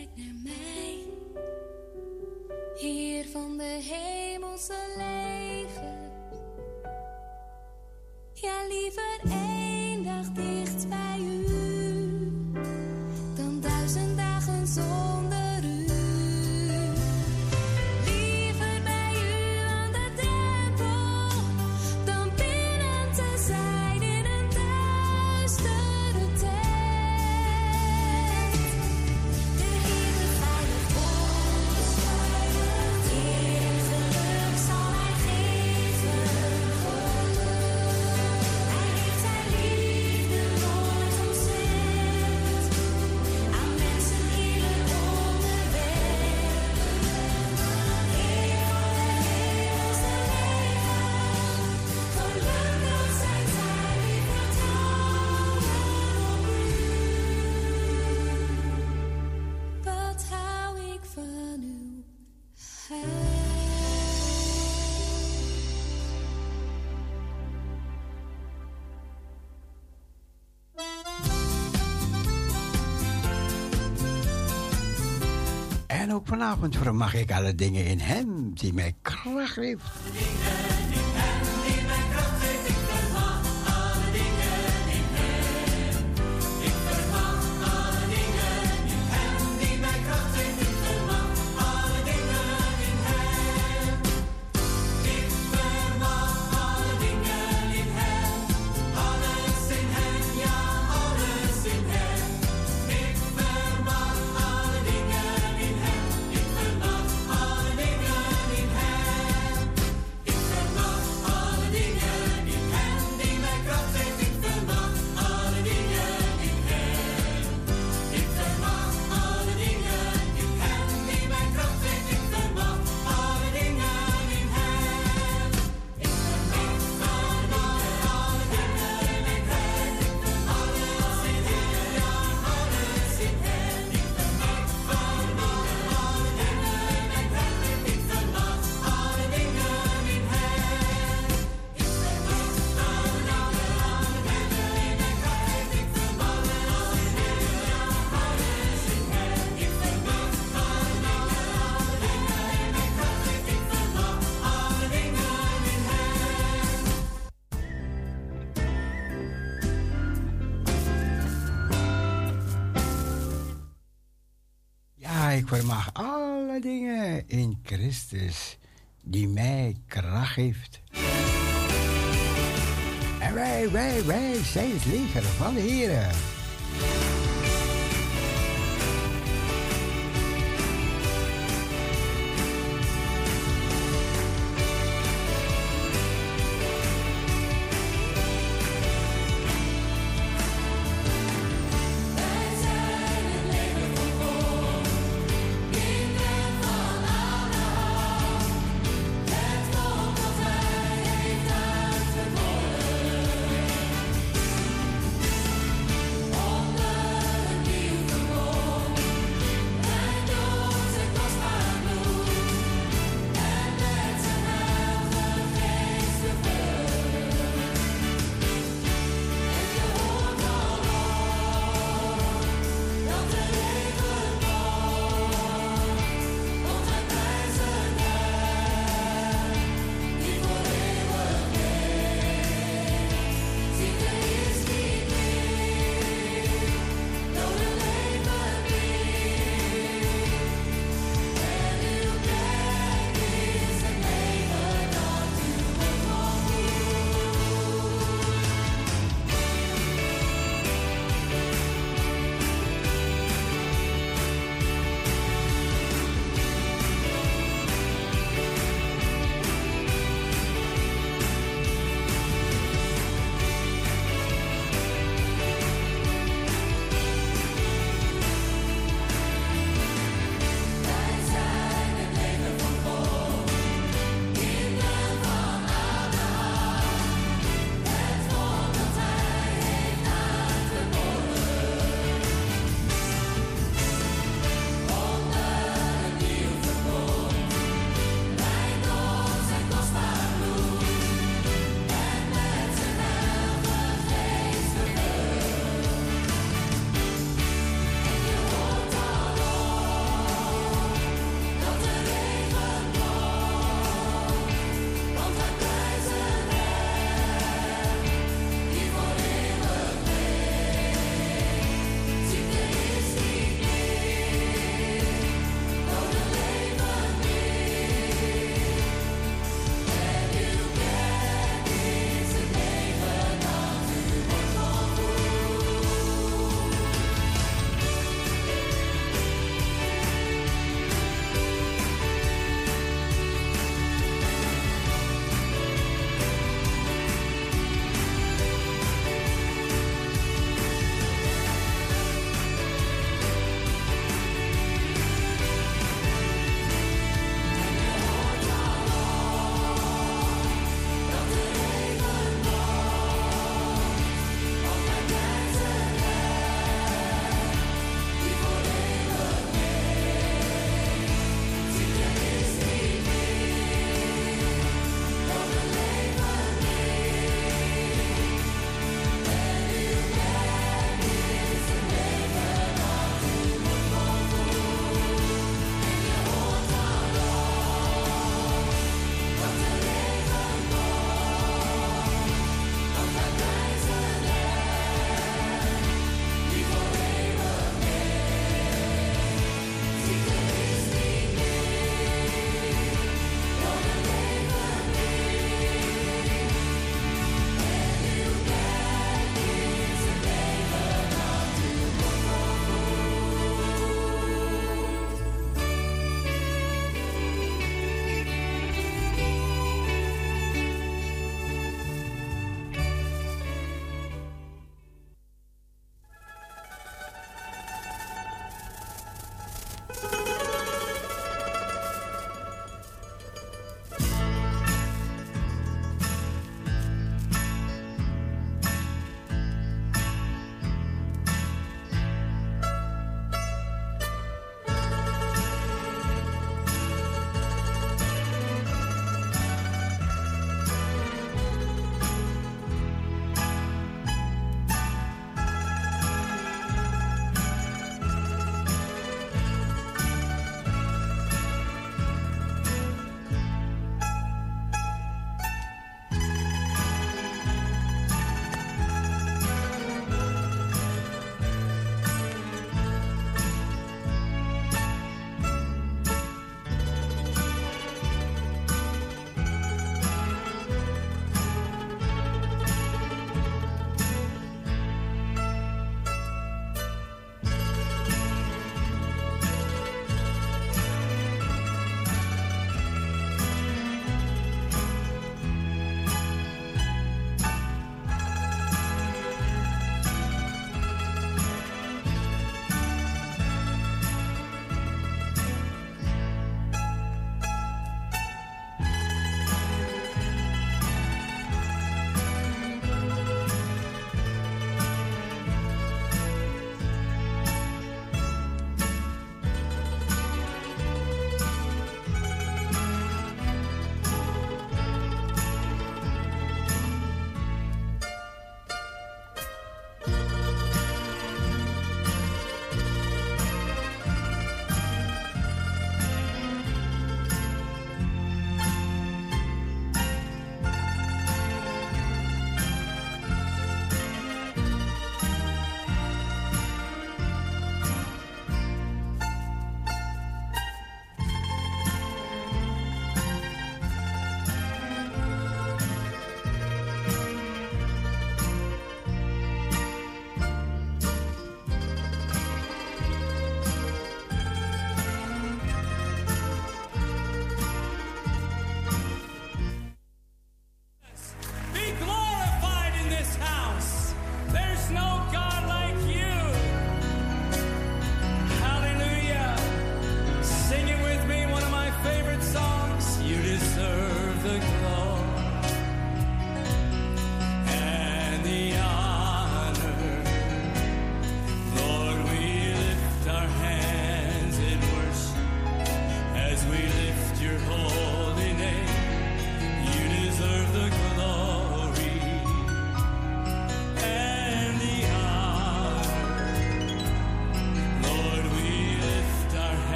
kijk naar mij. Heer van de hemelse Leven. Ja, liever En ook vanavond vermag ik alle dingen in Hem die mij kracht geeft. Zij is leger van de heren.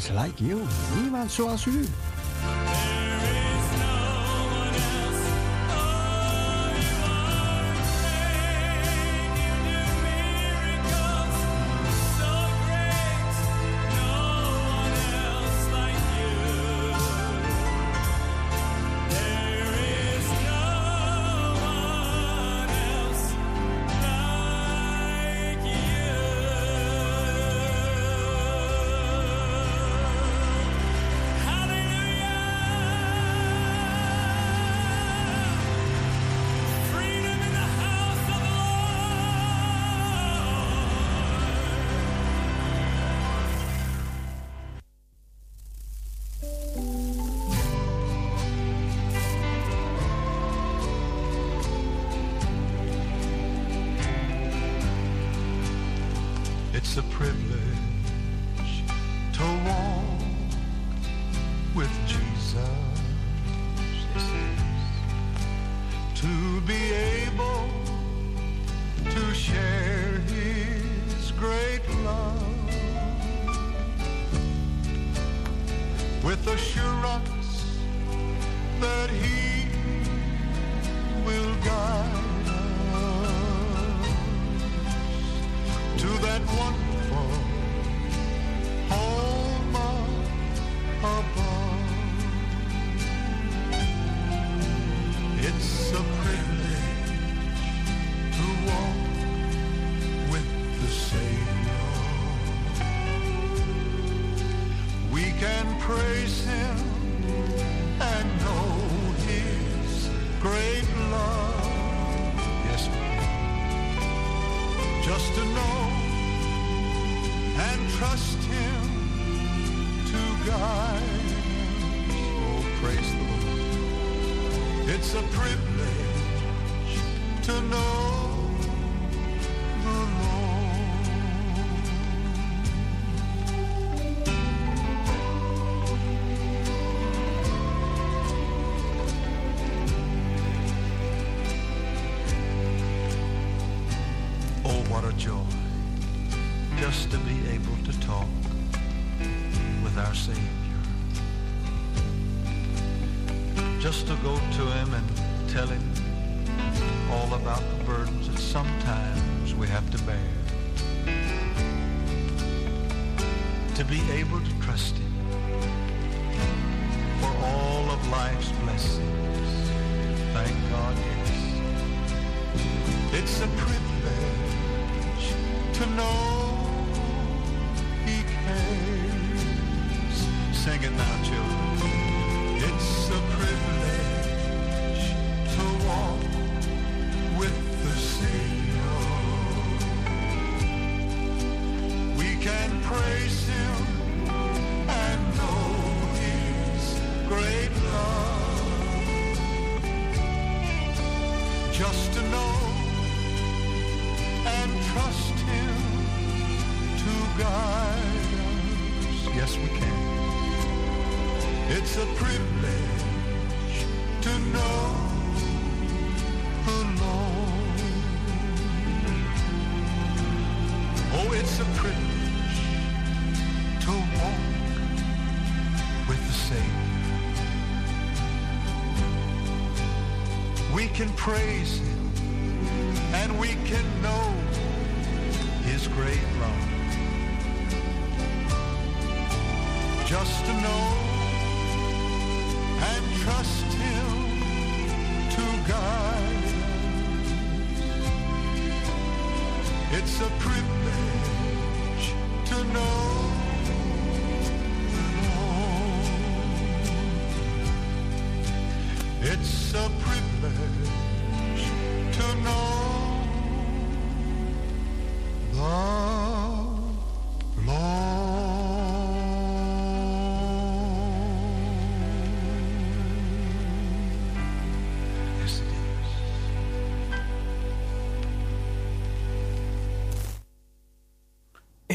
Spelers like you. Niemand zoals u. with assurance that He will guide us to that one. praise.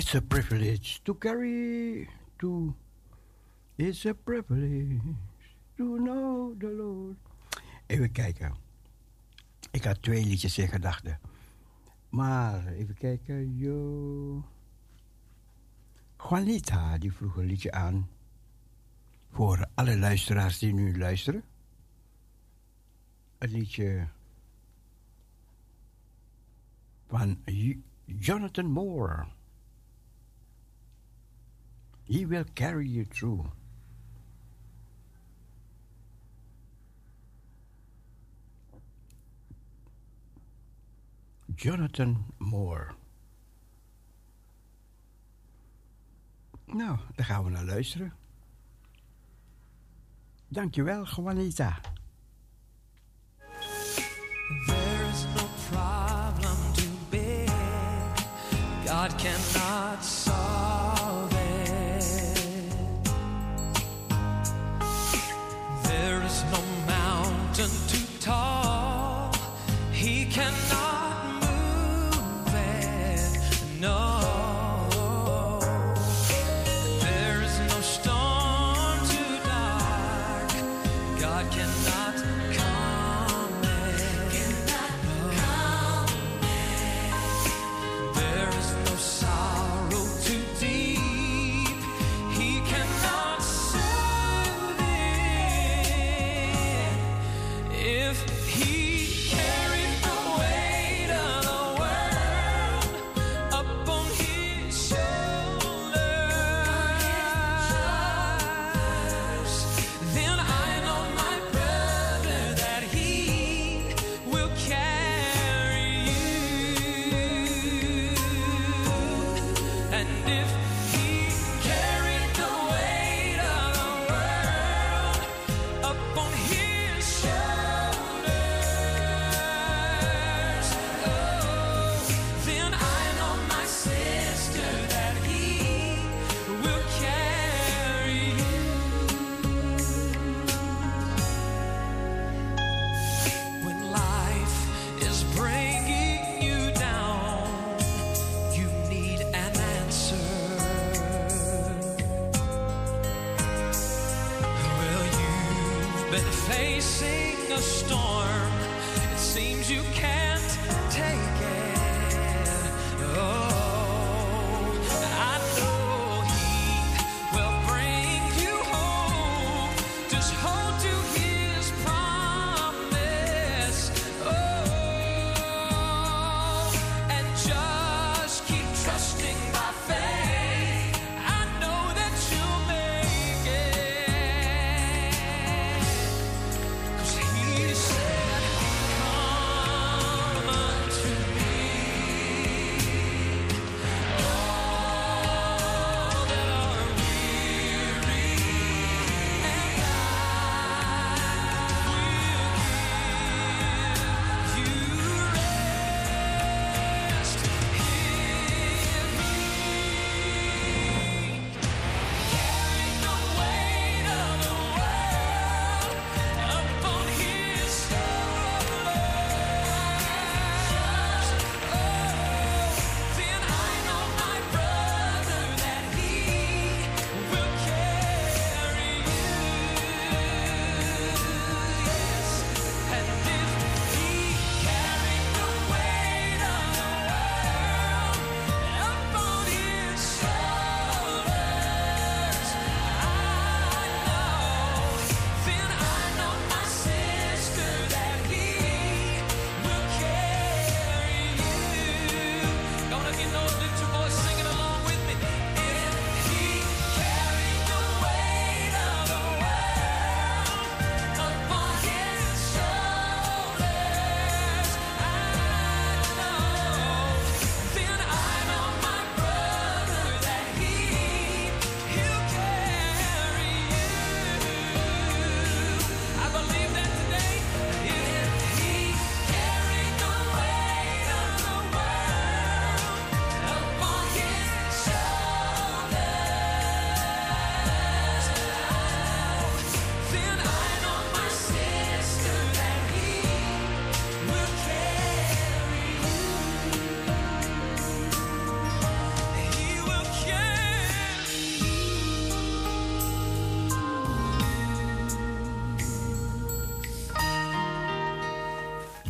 It's a privilege to carry to. It's a privilege to know the Lord. Even kijken. Ik had twee liedjes in gedachten. Maar even kijken. Yo. Juanita, die vroeg een liedje aan. Voor alle luisteraars die nu luisteren. Het liedje van Jonathan Moore. He will carry you through. Jonathan Moore. Nou, daar gaan we naar luisteren. Dankjewel, Juanita. There is no problem to be. God cannot solve.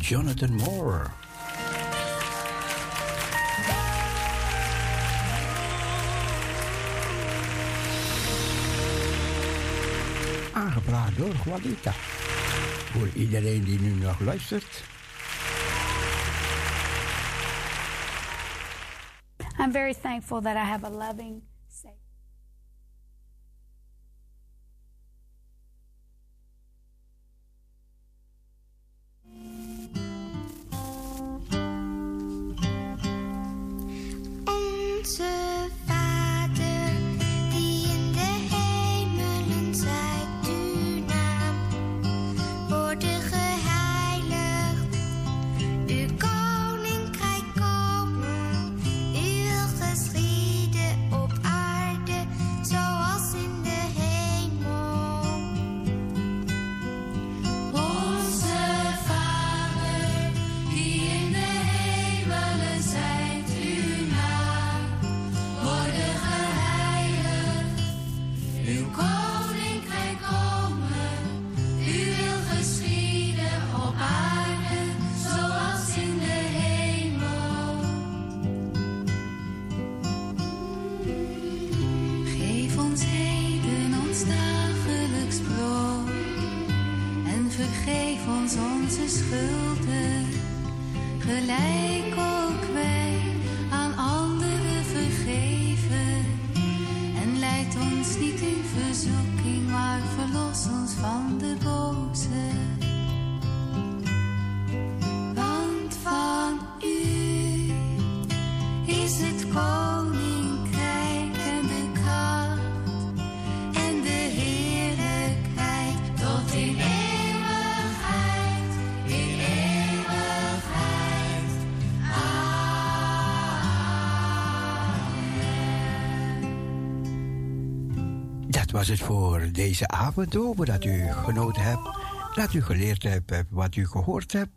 Jonathan Moore. Ah, Door Juanita. Voor iedereen die nu nog luistert. I'm very thankful that I have a loving het voor deze avond. Hopen dat u genoten hebt. Dat u geleerd hebt wat u gehoord hebt.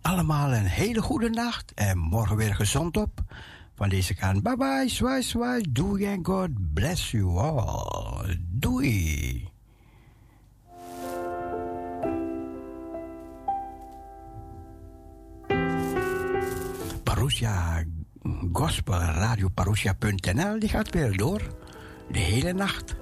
Allemaal een hele goede nacht. En morgen weer gezond op. Van deze kant. Bye bye. Zwaai, zwaai. Doei en God bless you all. Doei. Parousia Gospel Radio Parousia.nl die gaat weer door. De hele nacht.